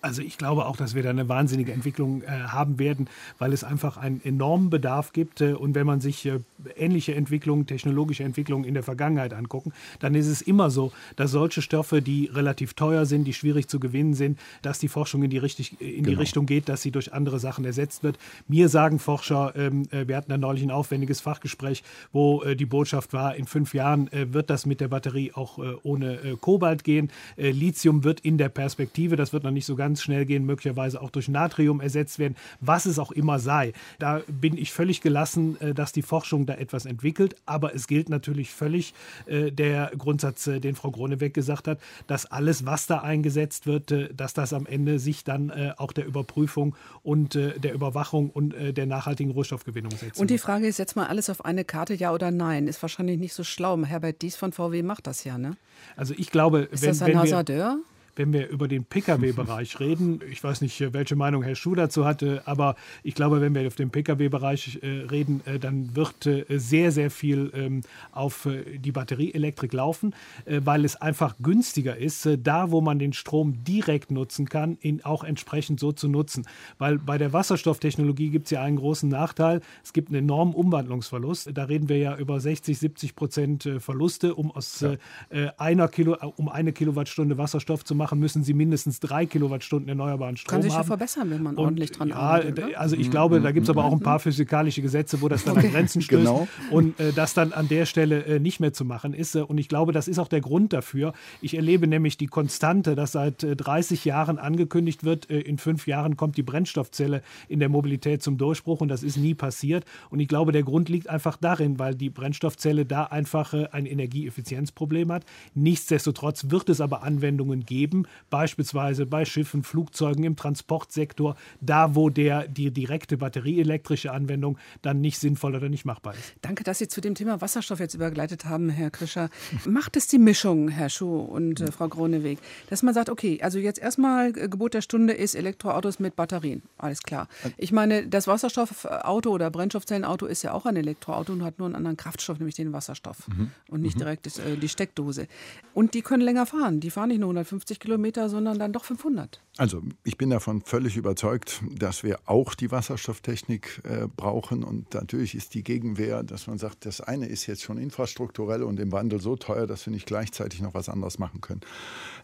Also ich glaube auch, dass wir da eine wahnsinnige Entwicklung äh, haben werden, weil es einfach einen enormen Bedarf gibt. Äh, und wenn man sich äh, ähnliche Entwicklungen, technologische Entwicklungen in der Vergangenheit angucken, dann ist es immer so, dass solche Stoffe, die relativ teuer sind, die schwierig zu gewinnen sind, dass die Forschung in die, richtig, in genau. die Richtung geht, dass sie durch andere Sachen ersetzt wird. Mir sagen Forscher, ähm, äh, wir hatten da neulich ein aufwendiges Fachgespräch, wo äh, die Botschaft war, in fünf Jahren äh, wird das mit der Batterie auch ohne Kobalt gehen. Lithium wird in der Perspektive, das wird noch nicht so ganz schnell gehen, möglicherweise auch durch Natrium ersetzt werden, was es auch immer sei. Da bin ich völlig gelassen, äh, dass die Forschung da etwas entwickelt. Aber es gilt natürlich völlig äh, der Grundsatz, äh, den Frau Groneweg gesagt hat, dass alles, was da eingesetzt wird, dass das am Ende sich dann auch der Überprüfung und der Überwachung und der nachhaltigen Rohstoffgewinnung setzt. Und die Frage ist jetzt mal alles auf eine Karte, ja oder nein. Ist wahrscheinlich nicht so schlau. Herbert Dies von VW macht das ja, ne? Also ich glaube, ist wenn, das ein wenn Hasardeur? Wenn wir über den Pkw-Bereich reden, ich weiß nicht, welche Meinung Herr Schuh dazu hatte, aber ich glaube, wenn wir auf den Pkw-Bereich äh, reden, äh, dann wird äh, sehr, sehr viel ähm, auf die Batterieelektrik laufen, weil es einfach günstiger ist, da wo man den Strom direkt nutzen kann, ihn auch entsprechend so zu nutzen. Weil bei der Wasserstofftechnologie gibt es ja einen großen Nachteil. Es gibt einen enormen Umwandlungsverlust. Da reden wir ja über 60, 70 Prozent Verluste, um aus ja. einer Kilo, um eine Kilowattstunde Wasserstoff zu machen machen, müssen sie mindestens drei Kilowattstunden erneuerbaren Strom haben. Kann sich ja verbessern, wenn man und, ordentlich dran ja, arbeitet. Oder? Also ich glaube, da gibt es aber auch ein paar physikalische Gesetze, wo das dann okay. an Grenzen stößt genau. und äh, das dann an der Stelle äh, nicht mehr zu machen ist. Äh, und ich glaube, das ist auch der Grund dafür. Ich erlebe nämlich die Konstante, dass seit 30 äh, Jahren angekündigt wird, äh, in fünf Jahren kommt die Brennstoffzelle in der Mobilität zum Durchbruch und das ist nie passiert. Und ich glaube, der Grund liegt einfach darin, weil die Brennstoffzelle da einfach äh, ein Energieeffizienzproblem hat. Nichtsdestotrotz wird es aber Anwendungen geben, geben, beispielsweise bei Schiffen, Flugzeugen, im Transportsektor, da wo der, die direkte batterieelektrische Anwendung dann nicht sinnvoll oder nicht machbar ist. Danke, dass Sie zu dem Thema Wasserstoff jetzt übergleitet haben, Herr Krischer. Macht es die Mischung, Herr Schuh und äh, Frau Groneweg, dass man sagt, okay, also jetzt erstmal äh, Gebot der Stunde ist Elektroautos mit Batterien, alles klar. Ich meine, das Wasserstoffauto oder Brennstoffzellenauto ist ja auch ein Elektroauto und hat nur einen anderen Kraftstoff, nämlich den Wasserstoff mhm. und nicht mhm. direkt das, äh, die Steckdose. Und die können länger fahren, die fahren nicht nur 150 Kilometer sondern dann doch 500. Also ich bin davon völlig überzeugt, dass wir auch die Wasserstofftechnik äh, brauchen. Und natürlich ist die Gegenwehr, dass man sagt, das eine ist jetzt schon infrastrukturell und im Wandel so teuer, dass wir nicht gleichzeitig noch was anderes machen können.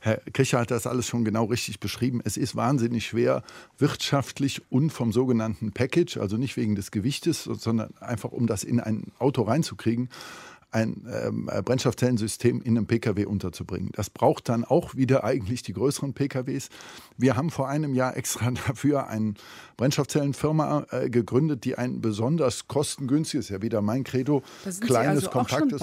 Herr Kircher hat das alles schon genau richtig beschrieben. Es ist wahnsinnig schwer, wirtschaftlich und vom sogenannten Package, also nicht wegen des Gewichtes, sondern einfach um das in ein Auto reinzukriegen, ein ähm, Brennstoffzellensystem in einem Pkw unterzubringen. Das braucht dann auch wieder eigentlich die größeren Pkws. Wir haben vor einem Jahr extra dafür eine Brennstoffzellenfirma äh, gegründet, die ein besonders kostengünstiges, ja wieder mein Credo, kleines, also kompaktes.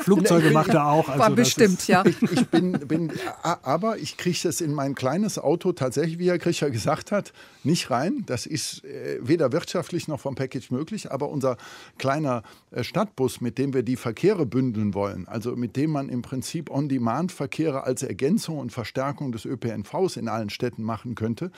Flugzeuge macht er auch. Also War bestimmt, ist, ja. Ich, ich bin, bin, aber ich kriege das in mein kleines Auto tatsächlich, wie Herr Krischer gesagt hat, nicht rein. Das ist äh, weder wirtschaftlich noch vom Package möglich. Aber unser kleiner äh, Stadtbus, mit dem wir die Verkehre bündeln wollen, also mit dem man im Prinzip On-Demand-Verkehre als Ergänzung und Verstärkung des ÖPNVs in allen Städten machen könnte,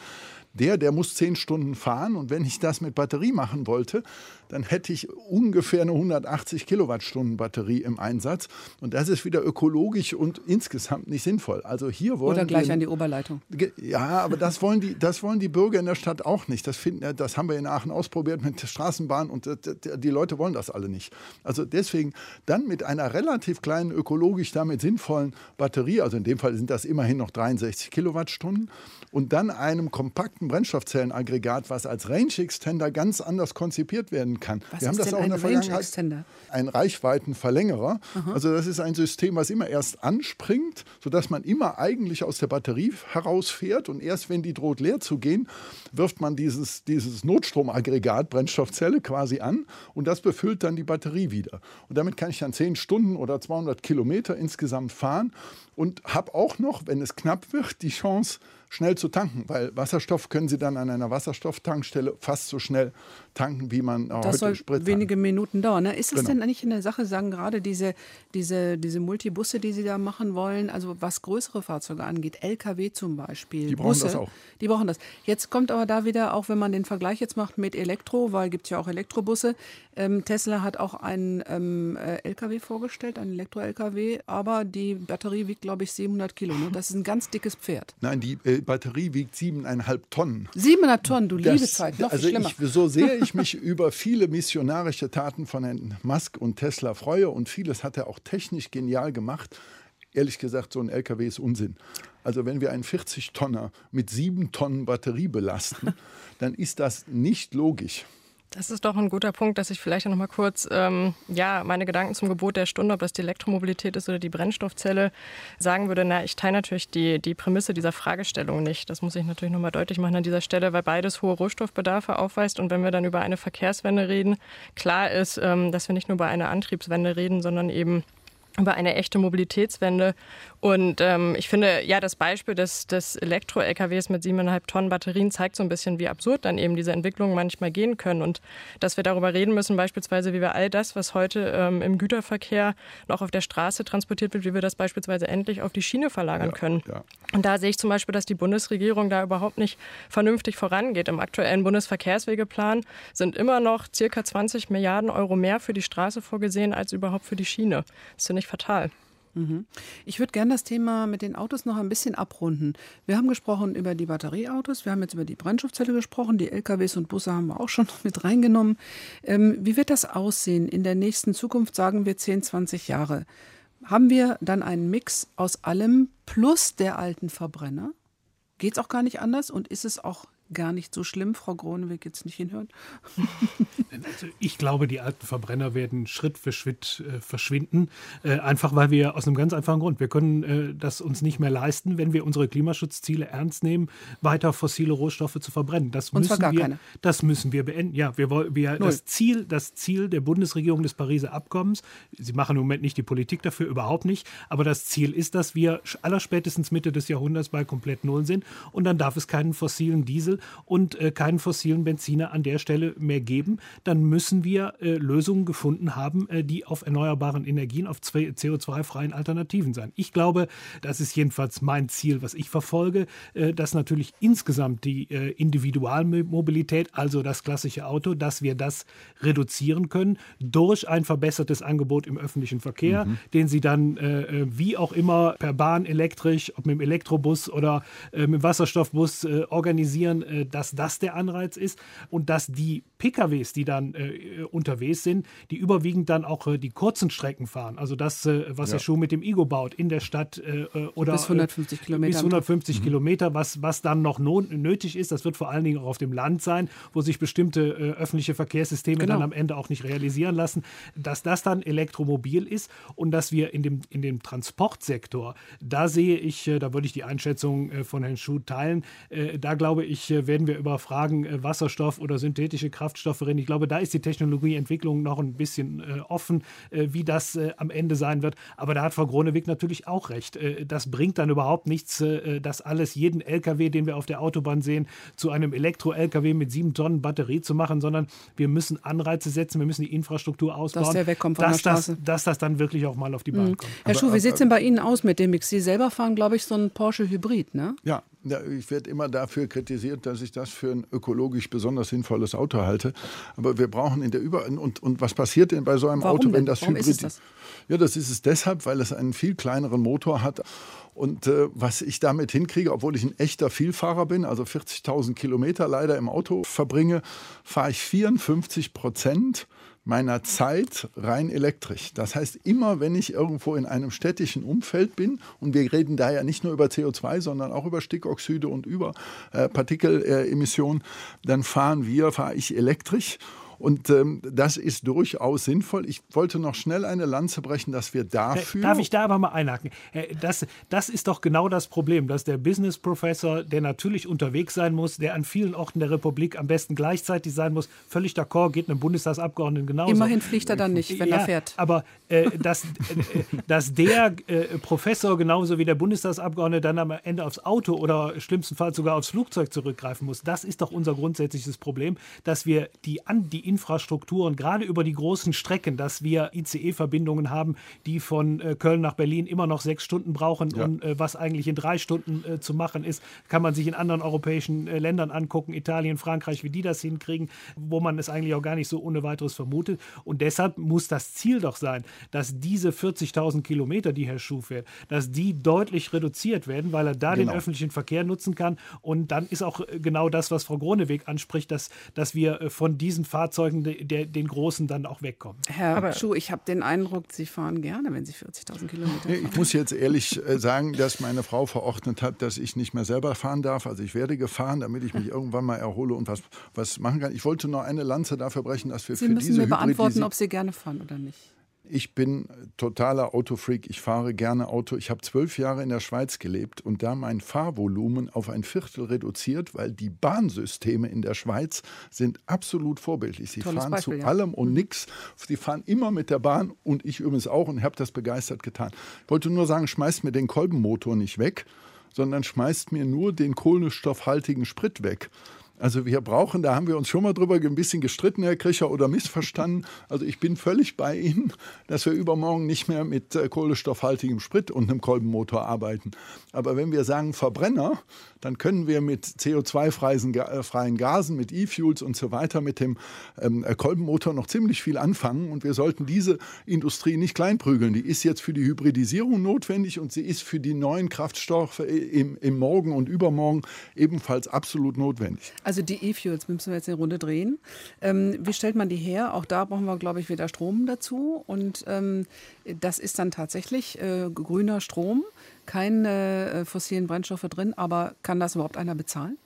der, der muss zehn Stunden fahren und wenn ich das mit Batterie machen wollte, dann hätte ich ungefähr eine 180 Kilowattstunden Batterie im Einsatz und das ist wieder ökologisch und insgesamt nicht sinnvoll. Also hier wollen oder gleich wir, an die Oberleitung. Ja, aber das wollen die, das wollen die Bürger in der Stadt auch nicht. Das finden, das haben wir in Aachen ausprobiert mit der Straßenbahn und die Leute wollen das alle nicht. Also deswegen dann mit einer relativ kleinen ökologisch damit sinnvollen Batterie, also in dem Fall sind das immerhin noch 63 Kilowattstunden und dann einem kompakten Brennstoffzellenaggregat, was als Range Extender ganz anders konzipiert werden kann. Was Wir haben das auch in der Vergangenheit. Ein Reichweitenverlängerer. Aha. Also das ist ein System, was immer erst anspringt, sodass man immer eigentlich aus der Batterie herausfährt und erst wenn die droht leer zu gehen, wirft man dieses, dieses Notstromaggregat, Brennstoffzelle quasi an und das befüllt dann die Batterie wieder. Und damit kann ich dann 10 Stunden oder 200 Kilometer insgesamt fahren und habe auch noch, wenn es knapp wird, die Chance, schnell zu tanken, weil Wasserstoff können Sie dann an einer Wasserstofftankstelle fast so schnell tanken, wie man das heute soll Sprit wenige Minuten dauern. Ne? Ist das genau. denn eigentlich eine Sache, sagen gerade diese, diese, diese Multibusse, die Sie da machen wollen, also was größere Fahrzeuge angeht, LKW zum Beispiel, die brauchen Busse, das auch. Die brauchen das. Jetzt kommt aber da wieder, auch wenn man den Vergleich jetzt macht mit Elektro, weil gibt es ja auch Elektrobusse, ähm, Tesla hat auch einen ähm, äh, LKW vorgestellt, einen Elektro-LKW, aber die Batterie wiegt, glaube ich, 700 Kilo. Ne? Das ist ein ganz dickes Pferd. Nein, die äh, Batterie wiegt siebeneinhalb Tonnen. Siebeneinhalb Tonnen, du liebe Zeit, noch also schlimmer. Ich, so sehr ich mich über viele missionarische Taten von Herrn Musk und Tesla freue und vieles hat er auch technisch genial gemacht, ehrlich gesagt, so ein LKW ist Unsinn. Also wenn wir einen 40-Tonner mit sieben Tonnen Batterie belasten, dann ist das nicht logisch. Das ist doch ein guter Punkt, dass ich vielleicht noch mal kurz ähm, ja, meine Gedanken zum Gebot der Stunde, ob das die Elektromobilität ist oder die Brennstoffzelle, sagen würde. Na, ich teile natürlich die, die Prämisse dieser Fragestellung nicht. Das muss ich natürlich noch mal deutlich machen an dieser Stelle, weil beides hohe Rohstoffbedarfe aufweist. Und wenn wir dann über eine Verkehrswende reden, klar ist, ähm, dass wir nicht nur über eine Antriebswende reden, sondern eben über eine echte Mobilitätswende. Und ähm, ich finde, ja, das Beispiel des, des Elektro-LKWs mit siebeneinhalb Tonnen Batterien zeigt so ein bisschen, wie absurd dann eben diese Entwicklungen manchmal gehen können. Und dass wir darüber reden müssen, beispielsweise, wie wir all das, was heute ähm, im Güterverkehr noch auf der Straße transportiert wird, wie wir das beispielsweise endlich auf die Schiene verlagern ja, können. Ja. Und da sehe ich zum Beispiel, dass die Bundesregierung da überhaupt nicht vernünftig vorangeht. Im aktuellen Bundesverkehrswegeplan sind immer noch circa 20 Milliarden Euro mehr für die Straße vorgesehen als überhaupt für die Schiene. Das finde ich fatal. Mhm. Ich würde gerne das Thema mit den Autos noch ein bisschen abrunden. Wir haben gesprochen über die Batterieautos, wir haben jetzt über die Brennstoffzelle gesprochen, die LKWs und Busse haben wir auch schon mit reingenommen. Ähm, wie wird das aussehen in der nächsten Zukunft, sagen wir 10, 20 Jahre? Haben wir dann einen Mix aus allem plus der alten Verbrenner? Geht es auch gar nicht anders und ist es auch gar nicht so schlimm, Frau Groneweg jetzt nicht hinhört? Also ich glaube, die alten Verbrenner werden Schritt für Schritt äh, verschwinden, äh, einfach weil wir aus einem ganz einfachen Grund, wir können äh, das uns nicht mehr leisten, wenn wir unsere Klimaschutzziele ernst nehmen, weiter fossile Rohstoffe zu verbrennen. Das müssen wir, keine. das müssen wir beenden. Ja, wir, wir das Ziel, das Ziel der Bundesregierung des Pariser Abkommens. Sie machen im Moment nicht die Politik dafür, überhaupt nicht. Aber das Ziel ist, dass wir allerspätestens Mitte des Jahrhunderts bei komplett Null sind. Und dann darf es keinen fossilen Diesel und äh, keinen fossilen Benziner an der Stelle mehr geben, dann müssen wir äh, Lösungen gefunden haben, äh, die auf erneuerbaren Energien, auf CO2-freien Alternativen sein. Ich glaube, das ist jedenfalls mein Ziel, was ich verfolge, äh, dass natürlich insgesamt die äh, Individualmobilität, also das klassische Auto, dass wir das reduzieren können durch ein verbessertes Angebot im öffentlichen Verkehr, mhm. den Sie dann äh, wie auch immer per Bahn elektrisch, ob mit dem Elektrobus oder mit dem Wasserstoffbus organisieren äh, dass das der Anreiz ist und dass die PKWs, die dann äh, unterwegs sind, die überwiegend dann auch äh, die kurzen Strecken fahren. Also das, äh, was ja. der Schuh mit dem Igo baut in der Stadt äh, äh, oder bis 150 Kilometer. Bis 150 mhm. Kilometer, was, was dann noch nötig ist. Das wird vor allen Dingen auch auf dem Land sein, wo sich bestimmte öffentliche Verkehrssysteme genau. dann am Ende auch nicht realisieren lassen, dass das dann elektromobil ist und dass wir in dem, in dem Transportsektor, da sehe ich, da würde ich die Einschätzung von Herrn Schuh teilen, da glaube ich, werden wir über Fragen Wasserstoff oder synthetische Kraftstoffe reden. Ich glaube, da ist die Technologieentwicklung noch ein bisschen offen, wie das am Ende sein wird. Aber da hat Frau Gronewig natürlich auch recht. das bringt dann überhaupt nichts, das alles, jeden LKW, den wir auf der Autobahn sehen, zu einem Elektro-LKW mit sieben Tonnen Batterie zu machen, sondern wir müssen Anreize setzen, wir müssen die Infrastruktur ausbauen. Dass der wegkommt von dass der Straße. Das, dass das dann wirklich auch mal auf die Bahn mhm. kommt. Herr Schuh, wie sieht es denn bei Ihnen aus mit dem Mix? Sie selber fahren, glaube ich, so ein Porsche Hybrid, ne? Ja, ich werde immer dafür kritisiert, dass ich das für ein ökologisch besonders sinnvolles Auto halte. Aber wir brauchen in der Über und, und was passiert denn bei so einem Warum Auto, wenn das Warum Hybrid ist? Das? Ja, das ist es deshalb, weil es einen viel kleineren Motor hat. Und äh, was ich damit hinkriege, obwohl ich ein echter Vielfahrer bin, also 40.000 Kilometer leider im Auto verbringe, fahre ich 54 Prozent meiner Zeit rein elektrisch. Das heißt, immer wenn ich irgendwo in einem städtischen Umfeld bin, und wir reden da ja nicht nur über CO2, sondern auch über Stickoxide und über äh, Partikelemissionen, dann fahren wir, fahre ich elektrisch. Und ähm, das ist durchaus sinnvoll. Ich wollte noch schnell eine Lanze brechen, dass wir dafür. Darf ich da aber mal einhaken? Das, das ist doch genau das Problem, dass der Business Professor, der natürlich unterwegs sein muss, der an vielen Orten der Republik am besten gleichzeitig sein muss, völlig d'accord, geht einem Bundestagsabgeordneten genauso. Immerhin fliegt er dann nicht, wenn ja, er fährt. Aber äh, dass, äh, dass der äh, Professor genauso wie der Bundestagsabgeordnete dann am Ende aufs Auto oder schlimmstenfalls sogar aufs Flugzeug zurückgreifen muss, das ist doch unser grundsätzliches Problem, dass wir die, an, die Infrastrukturen, gerade über die großen Strecken, dass wir ICE-Verbindungen haben, die von äh, Köln nach Berlin immer noch sechs Stunden brauchen ja. und äh, was eigentlich in drei Stunden äh, zu machen ist, kann man sich in anderen europäischen äh, Ländern angucken, Italien, Frankreich, wie die das hinkriegen, wo man es eigentlich auch gar nicht so ohne weiteres vermutet. Und deshalb muss das Ziel doch sein, dass diese 40.000 Kilometer, die Herr Schuh fährt, dass die deutlich reduziert werden, weil er da genau. den öffentlichen Verkehr nutzen kann. Und dann ist auch äh, genau das, was Frau Groneweg anspricht, dass, dass wir äh, von diesen Fahrzeugen Fahrzeugen, der, den großen dann auch wegkommen. Herr Aber Schuh, ich habe den Eindruck, Sie fahren gerne, wenn Sie 40.000 Kilometer fahren. Ich muss jetzt ehrlich äh, sagen, dass meine Frau verordnet hat, dass ich nicht mehr selber fahren darf. Also ich werde gefahren, damit ich mich irgendwann mal erhole und was, was machen kann. Ich wollte nur eine Lanze dafür brechen, dass wir Sie für diese Sie müssen mir beantworten, ob Sie gerne fahren oder nicht. Ich bin totaler Autofreak. Ich fahre gerne Auto. Ich habe zwölf Jahre in der Schweiz gelebt und da mein Fahrvolumen auf ein Viertel reduziert, weil die Bahnsysteme in der Schweiz sind absolut vorbildlich. Sie Tolles fahren Beispiel, zu ja. allem und Mhm. nichts. Sie fahren immer mit der Bahn und ich übrigens auch und habe das begeistert getan. Ich wollte nur sagen, schmeißt mir den Kolbenmotor nicht weg, sondern schmeißt mir nur den kohlenstoffhaltigen Sprit weg. Also wir brauchen, da haben wir uns schon mal drüber ein bisschen gestritten, Herr Kricher, oder missverstanden. Also ich bin völlig bei Ihnen, dass wir übermorgen nicht mehr mit äh, kohlenstoffhaltigem Sprit und einem Kolbenmotor arbeiten. Aber wenn wir sagen Verbrenner, dann können wir mit CO2-freien äh, Gasen, mit E-Fuels und so weiter, mit dem ähm, äh, Kolbenmotor noch ziemlich viel anfangen. Und wir sollten diese Industrie nicht kleinprügeln. Die ist jetzt für die Hybridisierung notwendig und sie ist für die neuen Kraftstoffe im, im Morgen und übermorgen ebenfalls absolut notwendig. Die E-Fuels müssen wir jetzt eine Runde drehen. Ähm, wie stellt man die her? Auch da brauchen wir, glaube ich, wieder Strom dazu. Und ähm, das ist dann tatsächlich äh, grüner Strom, keine äh, fossilen Brennstoffe drin. Aber kann das überhaupt einer bezahlen?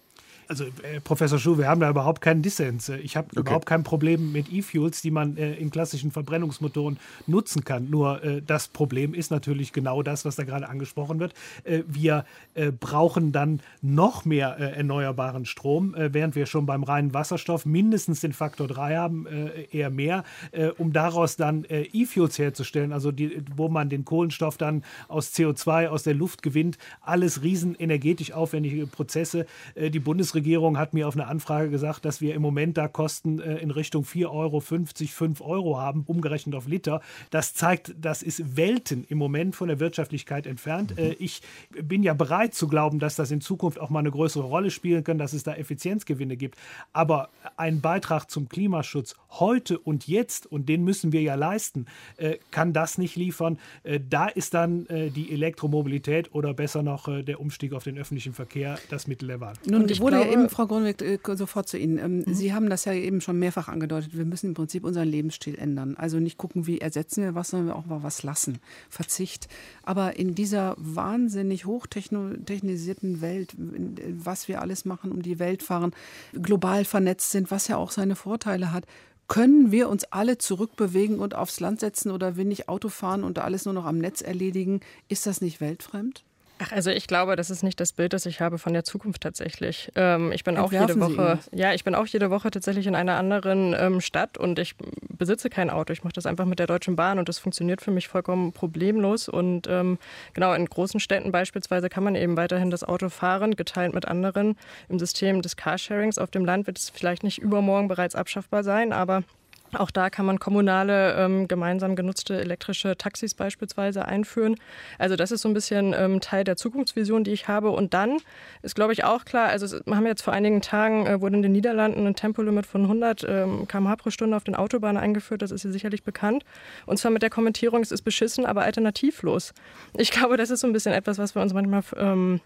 Also, äh, Professor Schuh, wir haben da überhaupt keinen Dissens. Ich habe Okay. überhaupt kein Problem mit E-Fuels, die man äh, in klassischen Verbrennungsmotoren nutzen kann. Nur äh, das Problem ist natürlich genau das, was da gerade angesprochen wird. Äh, wir äh, brauchen dann noch mehr äh, erneuerbaren Strom, äh, während wir schon beim reinen Wasserstoff mindestens den Faktor 3 haben, äh, eher mehr, äh, um daraus dann äh, E-Fuels herzustellen, also die, wo man den Kohlenstoff dann aus CO2 aus der Luft gewinnt. Alles riesen energetisch aufwendige Prozesse. Äh, die Bundesregierung hat mir auf eine Anfrage gesagt, dass wir im Moment da Kosten äh, in Richtung 4,50 Euro, 5 Euro haben, umgerechnet auf Liter. Das zeigt, das ist Welten im Moment von der Wirtschaftlichkeit entfernt. Äh, ich bin ja bereit zu glauben, dass das in Zukunft auch mal eine größere Rolle spielen kann, dass es da Effizienzgewinne gibt. Aber ein Beitrag zum Klimaschutz heute und jetzt, und den müssen wir ja leisten, äh, kann das nicht liefern. Da ist dann die Elektromobilität oder besser noch der Umstieg auf den öffentlichen Verkehr das Mittel der Wahl. Nun ich wurde glaube- eben, Frau Grunweg, äh, sofort zu Ihnen. Ähm, Sie haben das ja eben schon mehrfach angedeutet. Wir müssen im Prinzip unseren Lebensstil ändern. Also nicht gucken, wie ersetzen wir was, sondern auch mal was lassen. Verzicht. Aber in dieser wahnsinnig hochtechnisierten Welt, in- was wir alles machen, um die Welt fahren, global vernetzt sind, was ja auch seine Vorteile hat, können wir uns alle zurückbewegen und aufs Land setzen oder will nicht Auto fahren und alles nur noch am Netz erledigen? Ist das nicht weltfremd? Ach, also ich glaube, das ist nicht das Bild, das ich habe von der Zukunft tatsächlich. Ähm, ich bin Entwerfen auch jede Woche, ja, ich bin auch jede Woche tatsächlich in einer anderen ähm, Stadt und ich besitze kein Auto. Ich mache das einfach mit der Deutschen Bahn und das funktioniert für mich vollkommen problemlos. Und ähm, genau in großen Städten beispielsweise kann man eben weiterhin das Auto fahren, geteilt mit anderen. Im System des Carsharings auf dem Land wird es vielleicht nicht übermorgen bereits abschaffbar sein, aber auch da kann man kommunale, ähm, gemeinsam genutzte elektrische Taxis beispielsweise einführen. Also das ist so ein bisschen ähm, Teil der Zukunftsvision, die ich habe. Und dann ist, glaube ich, auch klar, also wir haben jetzt vor einigen Tagen, äh, wurde in den Niederlanden ein Tempolimit von 100 ähm, km/h pro Stunde auf den Autobahnen eingeführt. Das ist hier sicherlich bekannt. Und zwar mit der Kommentierung, es ist beschissen, aber alternativlos. Ich glaube, das ist so ein bisschen etwas, was wir uns manchmal ähm,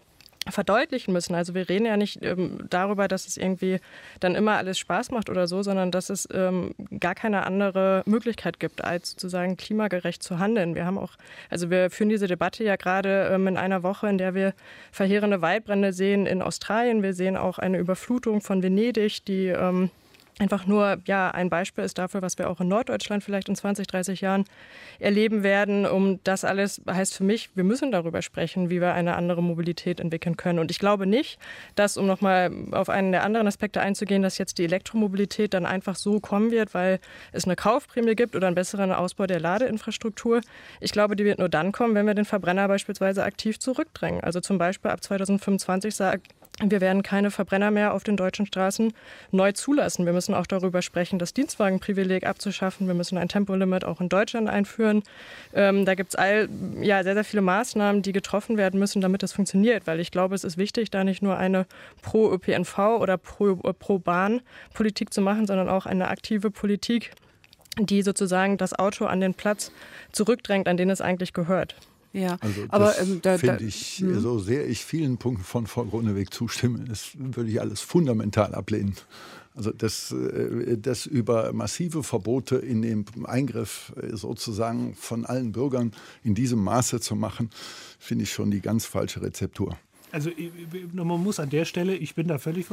verdeutlichen müssen. Also wir reden ja nicht ähm, darüber, dass es irgendwie dann immer alles Spaß macht oder so, sondern dass es ähm, gar keine andere Möglichkeit gibt, als sozusagen klimagerecht zu handeln. Wir haben auch, also wir führen diese Debatte ja gerade ähm, in einer Woche, in der wir verheerende Waldbrände sehen in Australien. Wir sehen auch eine Überflutung von Venedig, die ähm, einfach nur ja, ein Beispiel ist dafür, was wir auch in Norddeutschland vielleicht in 20, 30 Jahren erleben werden. Um das alles heißt für mich, wir müssen darüber sprechen, wie wir eine andere Mobilität entwickeln können. Und ich glaube nicht, dass, um nochmal auf einen der anderen Aspekte einzugehen, dass jetzt die Elektromobilität dann einfach so kommen wird, weil es eine Kaufprämie gibt oder einen besseren Ausbau der Ladeinfrastruktur. Ich glaube, die wird nur dann kommen, wenn wir den Verbrenner beispielsweise aktiv zurückdrängen. Also zum Beispiel ab 2025 sagt wir werden keine Verbrenner mehr auf den deutschen Straßen neu zulassen. Wir müssen auch darüber sprechen, das Dienstwagenprivileg abzuschaffen. Wir müssen ein Tempolimit auch in Deutschland einführen. Ähm, da gibt es ja, sehr, sehr viele Maßnahmen, die getroffen werden müssen, damit das funktioniert. Weil ich glaube, es ist wichtig, da nicht nur eine Pro-ÖPNV oder Pro-Bahn-Politik -Pro zu machen, sondern auch eine aktive Politik, die sozusagen das Auto an den Platz zurückdrängt, an den es eigentlich gehört. Ja, also aber ähm, da, finde ich, hm. so sehr ich vielen Punkten von Frau Gruneweg zustimme, das würde ich alles fundamental ablehnen. Also das, äh, das über massive Verbote in dem Eingriff äh, sozusagen von allen Bürgern in diesem Maße zu machen, finde ich schon die ganz falsche Rezeptur. Also man muss an der Stelle, ich bin da völlig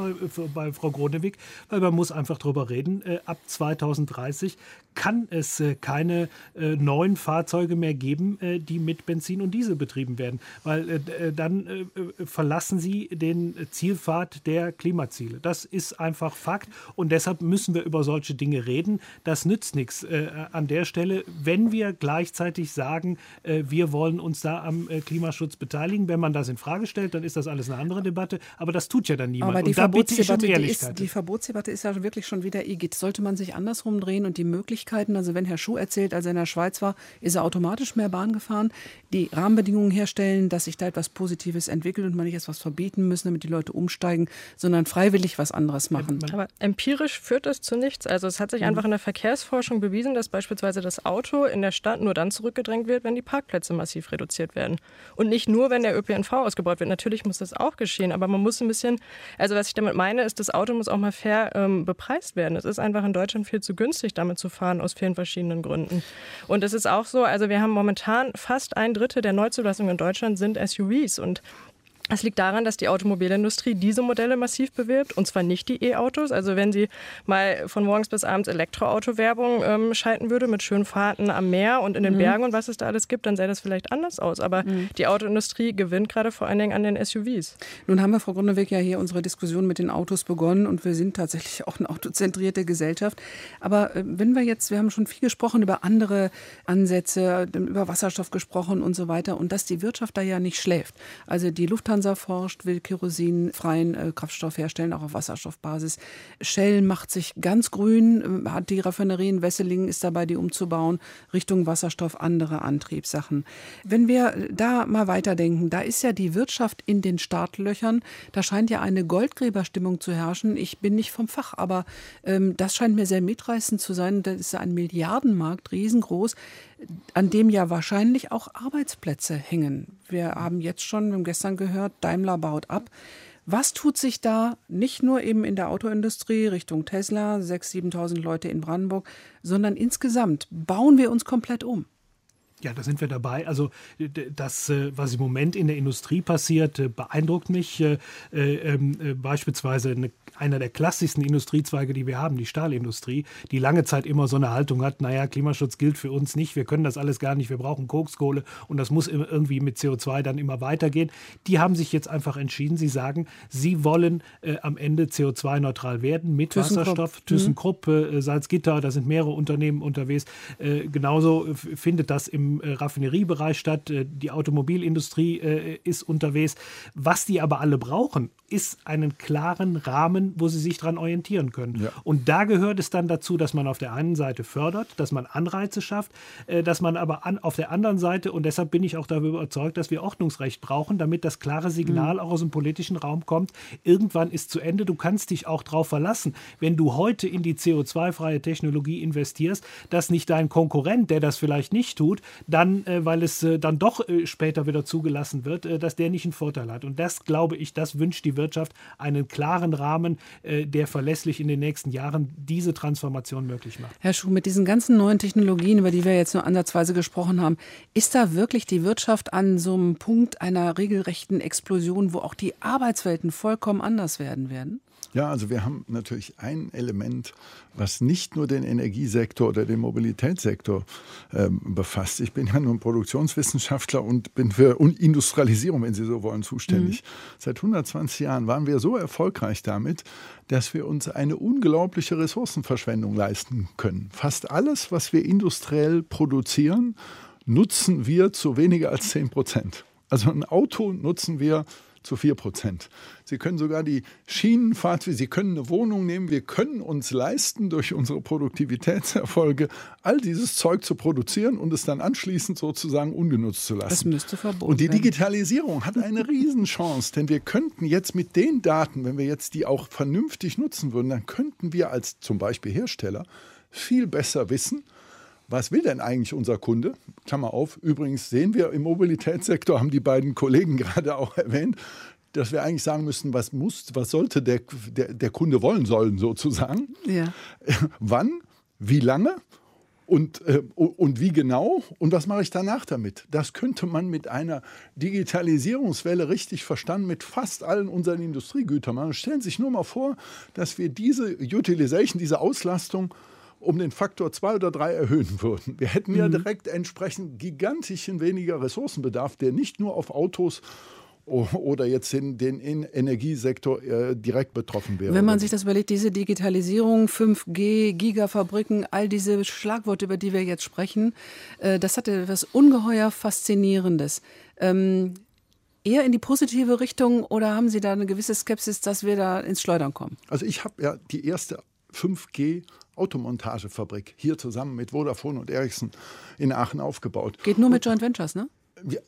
bei Frau Gronewig, weil man muss einfach drüber reden, äh, ab 2030 kann es äh, keine äh, neuen Fahrzeuge mehr geben, die mit Benzin und Diesel betrieben werden, weil dann verlassen sie den Zielpfad der Klimaziele. Das ist einfach Fakt und deshalb müssen wir über solche Dinge reden. Das nützt nichts an der Stelle, wenn wir gleichzeitig sagen, wir wollen uns da am Klimaschutz beteiligen. Wenn man das in Frage stellt, dann ist das alles eine andere Debatte, aber das tut ja dann niemand. Aber die, Verbotsdebatte, um die, ist, die Verbotsdebatte ist ja wirklich schon wieder Igitt. Sollte man sich andersrum drehen und die Möglichkeiten, also wenn Herr Schuh erzählt, als er in der Schweiz war, ist er automatisch mehr Bahn gefahren, die Rahmenbedingungen herstellen, dass sich da etwas Positives entwickelt und man nicht erst was verbieten müssen, damit die Leute umsteigen, sondern freiwillig was anderes machen. Aber empirisch führt das zu nichts. Also es hat sich mhm. einfach in der Verkehrsforschung bewiesen, dass beispielsweise das Auto in der Stadt nur dann zurückgedrängt wird, wenn die Parkplätze massiv reduziert werden. Und nicht nur, wenn der ÖPNV ausgebaut wird. Natürlich muss das auch geschehen, aber man muss ein bisschen, also was ich damit meine, ist, das Auto muss auch mal fair ähm, bepreist werden. Es ist einfach in Deutschland viel zu günstig, damit zu fahren, aus vielen verschiedenen Gründen. Und es ist auch so, also wir haben momentan fast ein Drittel der Neuzulassungen in Deutschland sind SUVs und es liegt daran, dass die Automobilindustrie diese Modelle massiv bewirbt und zwar nicht die E-Autos. Also wenn sie mal von morgens bis abends Elektroauto-Werbung ähm, schalten würde mit schönen Fahrten am Meer und in den mhm. Bergen und was es da alles gibt, dann sähe das vielleicht anders aus. Aber mhm. die Autoindustrie gewinnt gerade vor allen Dingen an den SUVs. Nun haben wir, Frau Gruneweg, ja hier unsere Diskussion mit den Autos begonnen und wir sind tatsächlich auch eine autozentrierte Gesellschaft. Aber äh, wenn wir jetzt, wir haben schon viel gesprochen über andere Ansätze, über Wasserstoff gesprochen und so weiter und dass die Wirtschaft da ja nicht schläft. Also die Lufthansa Lufthansa forscht, will kerosinfreien äh, Kraftstoff herstellen, auch auf Wasserstoffbasis. Shell macht sich ganz grün, äh, hat die Raffinerie in Wesseling, ist dabei, die umzubauen, Richtung Wasserstoff, andere Antriebssachen. Wenn wir da mal weiterdenken, da ist ja die Wirtschaft in den Startlöchern, da scheint ja eine Goldgräberstimmung zu herrschen. Ich bin nicht vom Fach, aber ähm, das scheint mir sehr mitreißend zu sein. Das ist ein Milliardenmarkt, riesengroß an dem ja wahrscheinlich auch Arbeitsplätze hängen. Wir haben jetzt schon, wir haben gestern gehört, Daimler baut ab. Was tut sich da nicht nur eben in der Autoindustrie Richtung Tesla, 6.000, 7.000 Leute in Brandenburg, sondern insgesamt bauen wir uns komplett um? Ja, da sind wir dabei. Also das, äh, was im Moment in der Industrie passiert, äh, beeindruckt mich. Äh, ähm, beispielsweise einer der klassischsten Industriezweige, die wir haben, die Stahlindustrie, die lange Zeit immer so eine Haltung hat, naja, Klimaschutz gilt für uns nicht, wir können das alles gar nicht, wir brauchen Kokskohle und das muss irgendwie mit CO2 dann immer weitergehen. Die haben sich jetzt einfach entschieden, sie sagen, sie wollen äh, am Ende CO2-neutral werden mit ThyssenKrupp. Wasserstoff. Mhm. ThyssenKrupp, äh, Salzgitter, da sind mehrere Unternehmen unterwegs. Äh, genauso findet das im im äh, Raffineriebereich statt. Äh, die Automobilindustrie äh, ist unterwegs. Was die aber alle brauchen, ist einen klaren Rahmen, wo sie sich daran orientieren können. Ja. Und da gehört es dann dazu, dass man auf der einen Seite fördert, dass man Anreize schafft, dass man aber an, auf der anderen Seite, und deshalb bin ich auch darüber überzeugt, dass wir Ordnungsrecht brauchen, damit das klare Signal mhm. auch aus dem politischen Raum kommt, irgendwann ist zu Ende, du kannst dich auch darauf verlassen, wenn du heute in die CO2-freie Technologie investierst, dass nicht dein Konkurrent, der das vielleicht nicht tut, dann, äh, weil es äh, dann doch äh, später wieder zugelassen wird, äh, dass der nicht einen Vorteil hat. Und das, glaube ich, das wünscht die Wirtschaft, einen klaren Rahmen, äh, der verlässlich in den nächsten Jahren diese Transformation möglich macht. Herr Schuh, mit diesen ganzen neuen Technologien, über die wir jetzt nur ansatzweise gesprochen haben, ist da wirklich die Wirtschaft an so einem Punkt einer regelrechten Explosion, wo auch die Arbeitswelten vollkommen anders werden werden? Ja, also wir haben natürlich ein Element, was nicht nur den Energiesektor oder den Mobilitätssektor ähm, befasst. Ich bin ja nun Produktionswissenschaftler und bin für Industrialisierung, wenn Sie so wollen, zuständig. Mhm. Seit 120 Jahren waren wir so erfolgreich damit, dass wir uns eine unglaubliche Ressourcenverschwendung leisten können. Fast alles, was wir industriell produzieren, nutzen wir zu weniger als 10 Prozent. Also ein Auto nutzen wir zu 4 Prozent. Sie können sogar die Schienenfahrt, Sie können eine Wohnung nehmen. Wir können uns leisten, durch unsere Produktivitätserfolge all dieses Zeug zu produzieren und es dann anschließend sozusagen ungenutzt zu lassen. Das müsste verboten Und die Digitalisierung hat eine Riesenchance, denn wir könnten jetzt mit den Daten, wenn wir jetzt die auch vernünftig nutzen würden, dann könnten wir als zum Beispiel Hersteller viel besser wissen, was will denn eigentlich unser Kunde? Klammer auf, übrigens sehen wir im Mobilitätssektor, haben die beiden Kollegen gerade auch erwähnt, dass wir eigentlich sagen müssen, was muss, was sollte der, der, der Kunde wollen sollen sozusagen. Ja. Wann, wie lange und, äh, und wie genau und was mache ich danach damit? Das könnte man mit einer Digitalisierungswelle richtig verstanden mit fast allen unseren Industriegütern machen. Stellen Sie sich nur mal vor, dass wir diese Utilization, diese Auslastung um den Faktor zwei oder drei erhöhen würden. Wir hätten mhm. ja direkt entsprechend gigantischen weniger Ressourcenbedarf, der nicht nur auf Autos oder jetzt den, den Energiesektor äh, direkt betroffen wäre. Wenn man sich das überlegt, diese Digitalisierung, 5G, Gigafabriken, all diese Schlagworte, über die wir jetzt sprechen, äh, das hatte etwas ungeheuer Faszinierendes. Ähm, eher in die positive Richtung oder haben Sie da eine gewisse Skepsis, dass wir da ins Schleudern kommen? Also ich habe ja die erste 5G Automontagefabrik hier zusammen mit Vodafone und Ericsson in Aachen aufgebaut. Geht nur mit Joint Ventures, ne?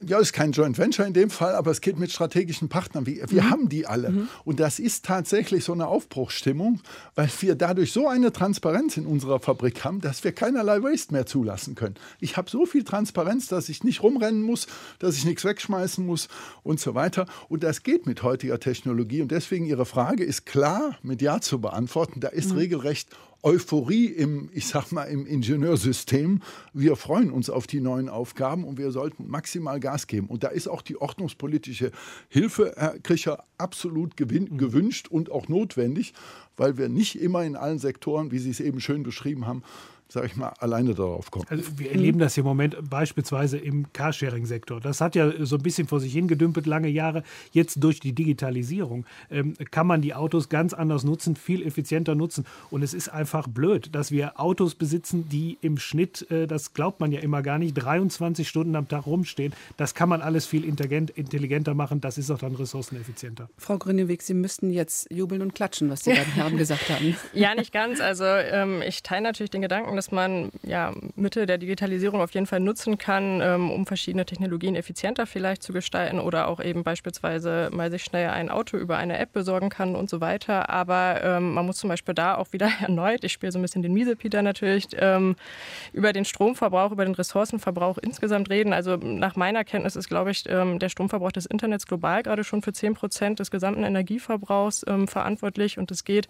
Ja, ist kein Joint Venture in dem Fall, aber es geht mit strategischen Partnern. Wir, wir mhm. haben die alle. Mhm. Und das ist tatsächlich so eine Aufbruchsstimmung, weil wir dadurch so eine Transparenz in unserer Fabrik haben, dass wir keinerlei Waste mehr zulassen können. Ich habe so viel Transparenz, dass ich nicht rumrennen muss, dass ich nichts wegschmeißen muss und so weiter. Und das geht mit heutiger Technologie. Und deswegen Ihre Frage ist klar mit Ja zu beantworten. Da ist mhm. regelrecht Euphorie im, ich sag mal, im Ingenieursystem. Wir freuen uns auf die neuen Aufgaben und wir sollten maximal Gas geben. Und da ist auch die ordnungspolitische Hilfe, Herr Kricher, absolut mhm. gewünscht und auch notwendig, weil wir nicht immer in allen Sektoren, wie Sie es eben schön beschrieben haben, sage ich mal, alleine darauf kommen. Also wir erleben das im Moment beispielsweise im Carsharing-Sektor. Das hat ja so ein bisschen vor sich hingedümpelt lange Jahre. Jetzt durch die Digitalisierung ähm, kann man die Autos ganz anders nutzen, viel effizienter nutzen. Und es ist einfach blöd, dass wir Autos besitzen, die im Schnitt, äh, das glaubt man ja immer gar nicht, 23 Stunden am Tag rumstehen. Das kann man alles viel intelligenter machen. Das ist auch dann ressourceneffizienter. Frau Grüneweg, Sie müssten jetzt jubeln und klatschen, was die beiden Herren gesagt haben. Ja, nicht ganz. Also ähm, ich teile natürlich den Gedanken, dass man ja, Mittel der Digitalisierung auf jeden Fall nutzen kann, ähm, um verschiedene Technologien effizienter vielleicht zu gestalten oder auch eben beispielsweise mal sich schnell ein Auto über eine App besorgen kann und so weiter. Aber ähm, man muss zum Beispiel da auch wieder erneut, ich spiele so ein bisschen den Miesepeter natürlich, ähm, über den Stromverbrauch, über den Ressourcenverbrauch insgesamt reden. Also nach meiner Kenntnis ist, glaube ich, ähm, der Stromverbrauch des Internets global gerade schon für 10 Prozent des gesamten Energieverbrauchs ähm, verantwortlich und es geht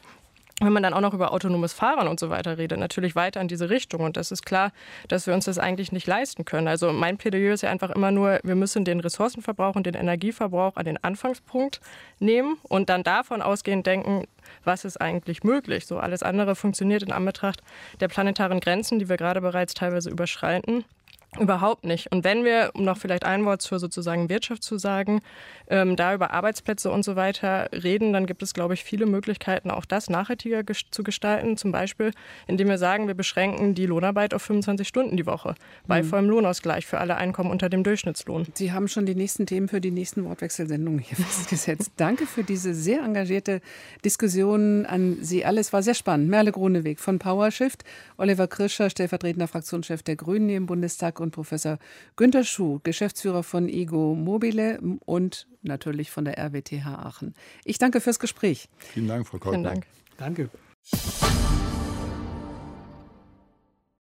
wenn man dann auch noch über autonomes Fahren und so weiter redet, natürlich weiter in diese Richtung. Und das ist klar, dass wir uns das eigentlich nicht leisten können. Also mein Plädoyer ist ja einfach immer nur, wir müssen den Ressourcenverbrauch und den Energieverbrauch an den Anfangspunkt nehmen und dann davon ausgehend denken, was ist eigentlich möglich. So alles andere funktioniert in Anbetracht der planetaren Grenzen, die wir gerade bereits teilweise überschreiten. Überhaupt nicht. Und wenn wir, um noch vielleicht ein Wort zur sozusagen Wirtschaft zu sagen, ähm, da über Arbeitsplätze und so weiter reden, dann gibt es, glaube ich, viele Möglichkeiten, auch das nachhaltiger ges zu gestalten. Zum Beispiel, indem wir sagen, wir beschränken die Lohnarbeit auf 25 Stunden die Woche bei mhm. vollem Lohnausgleich für alle Einkommen unter dem Durchschnittslohn. Sie haben schon die nächsten Themen für die nächsten Wortwechselsendungen hier festgesetzt. Danke für diese sehr engagierte Diskussion an Sie alle. Es war sehr spannend. Merle Gruneweg von PowerShift, Oliver Krischer, stellvertretender Fraktionschef der Grünen im Bundestag und Professor Günter Schuh, Geschäftsführer von Ego Mobile und natürlich von der RWTH Aachen. Ich danke fürs Gespräch. Vielen Dank, Frau Dank. Danke.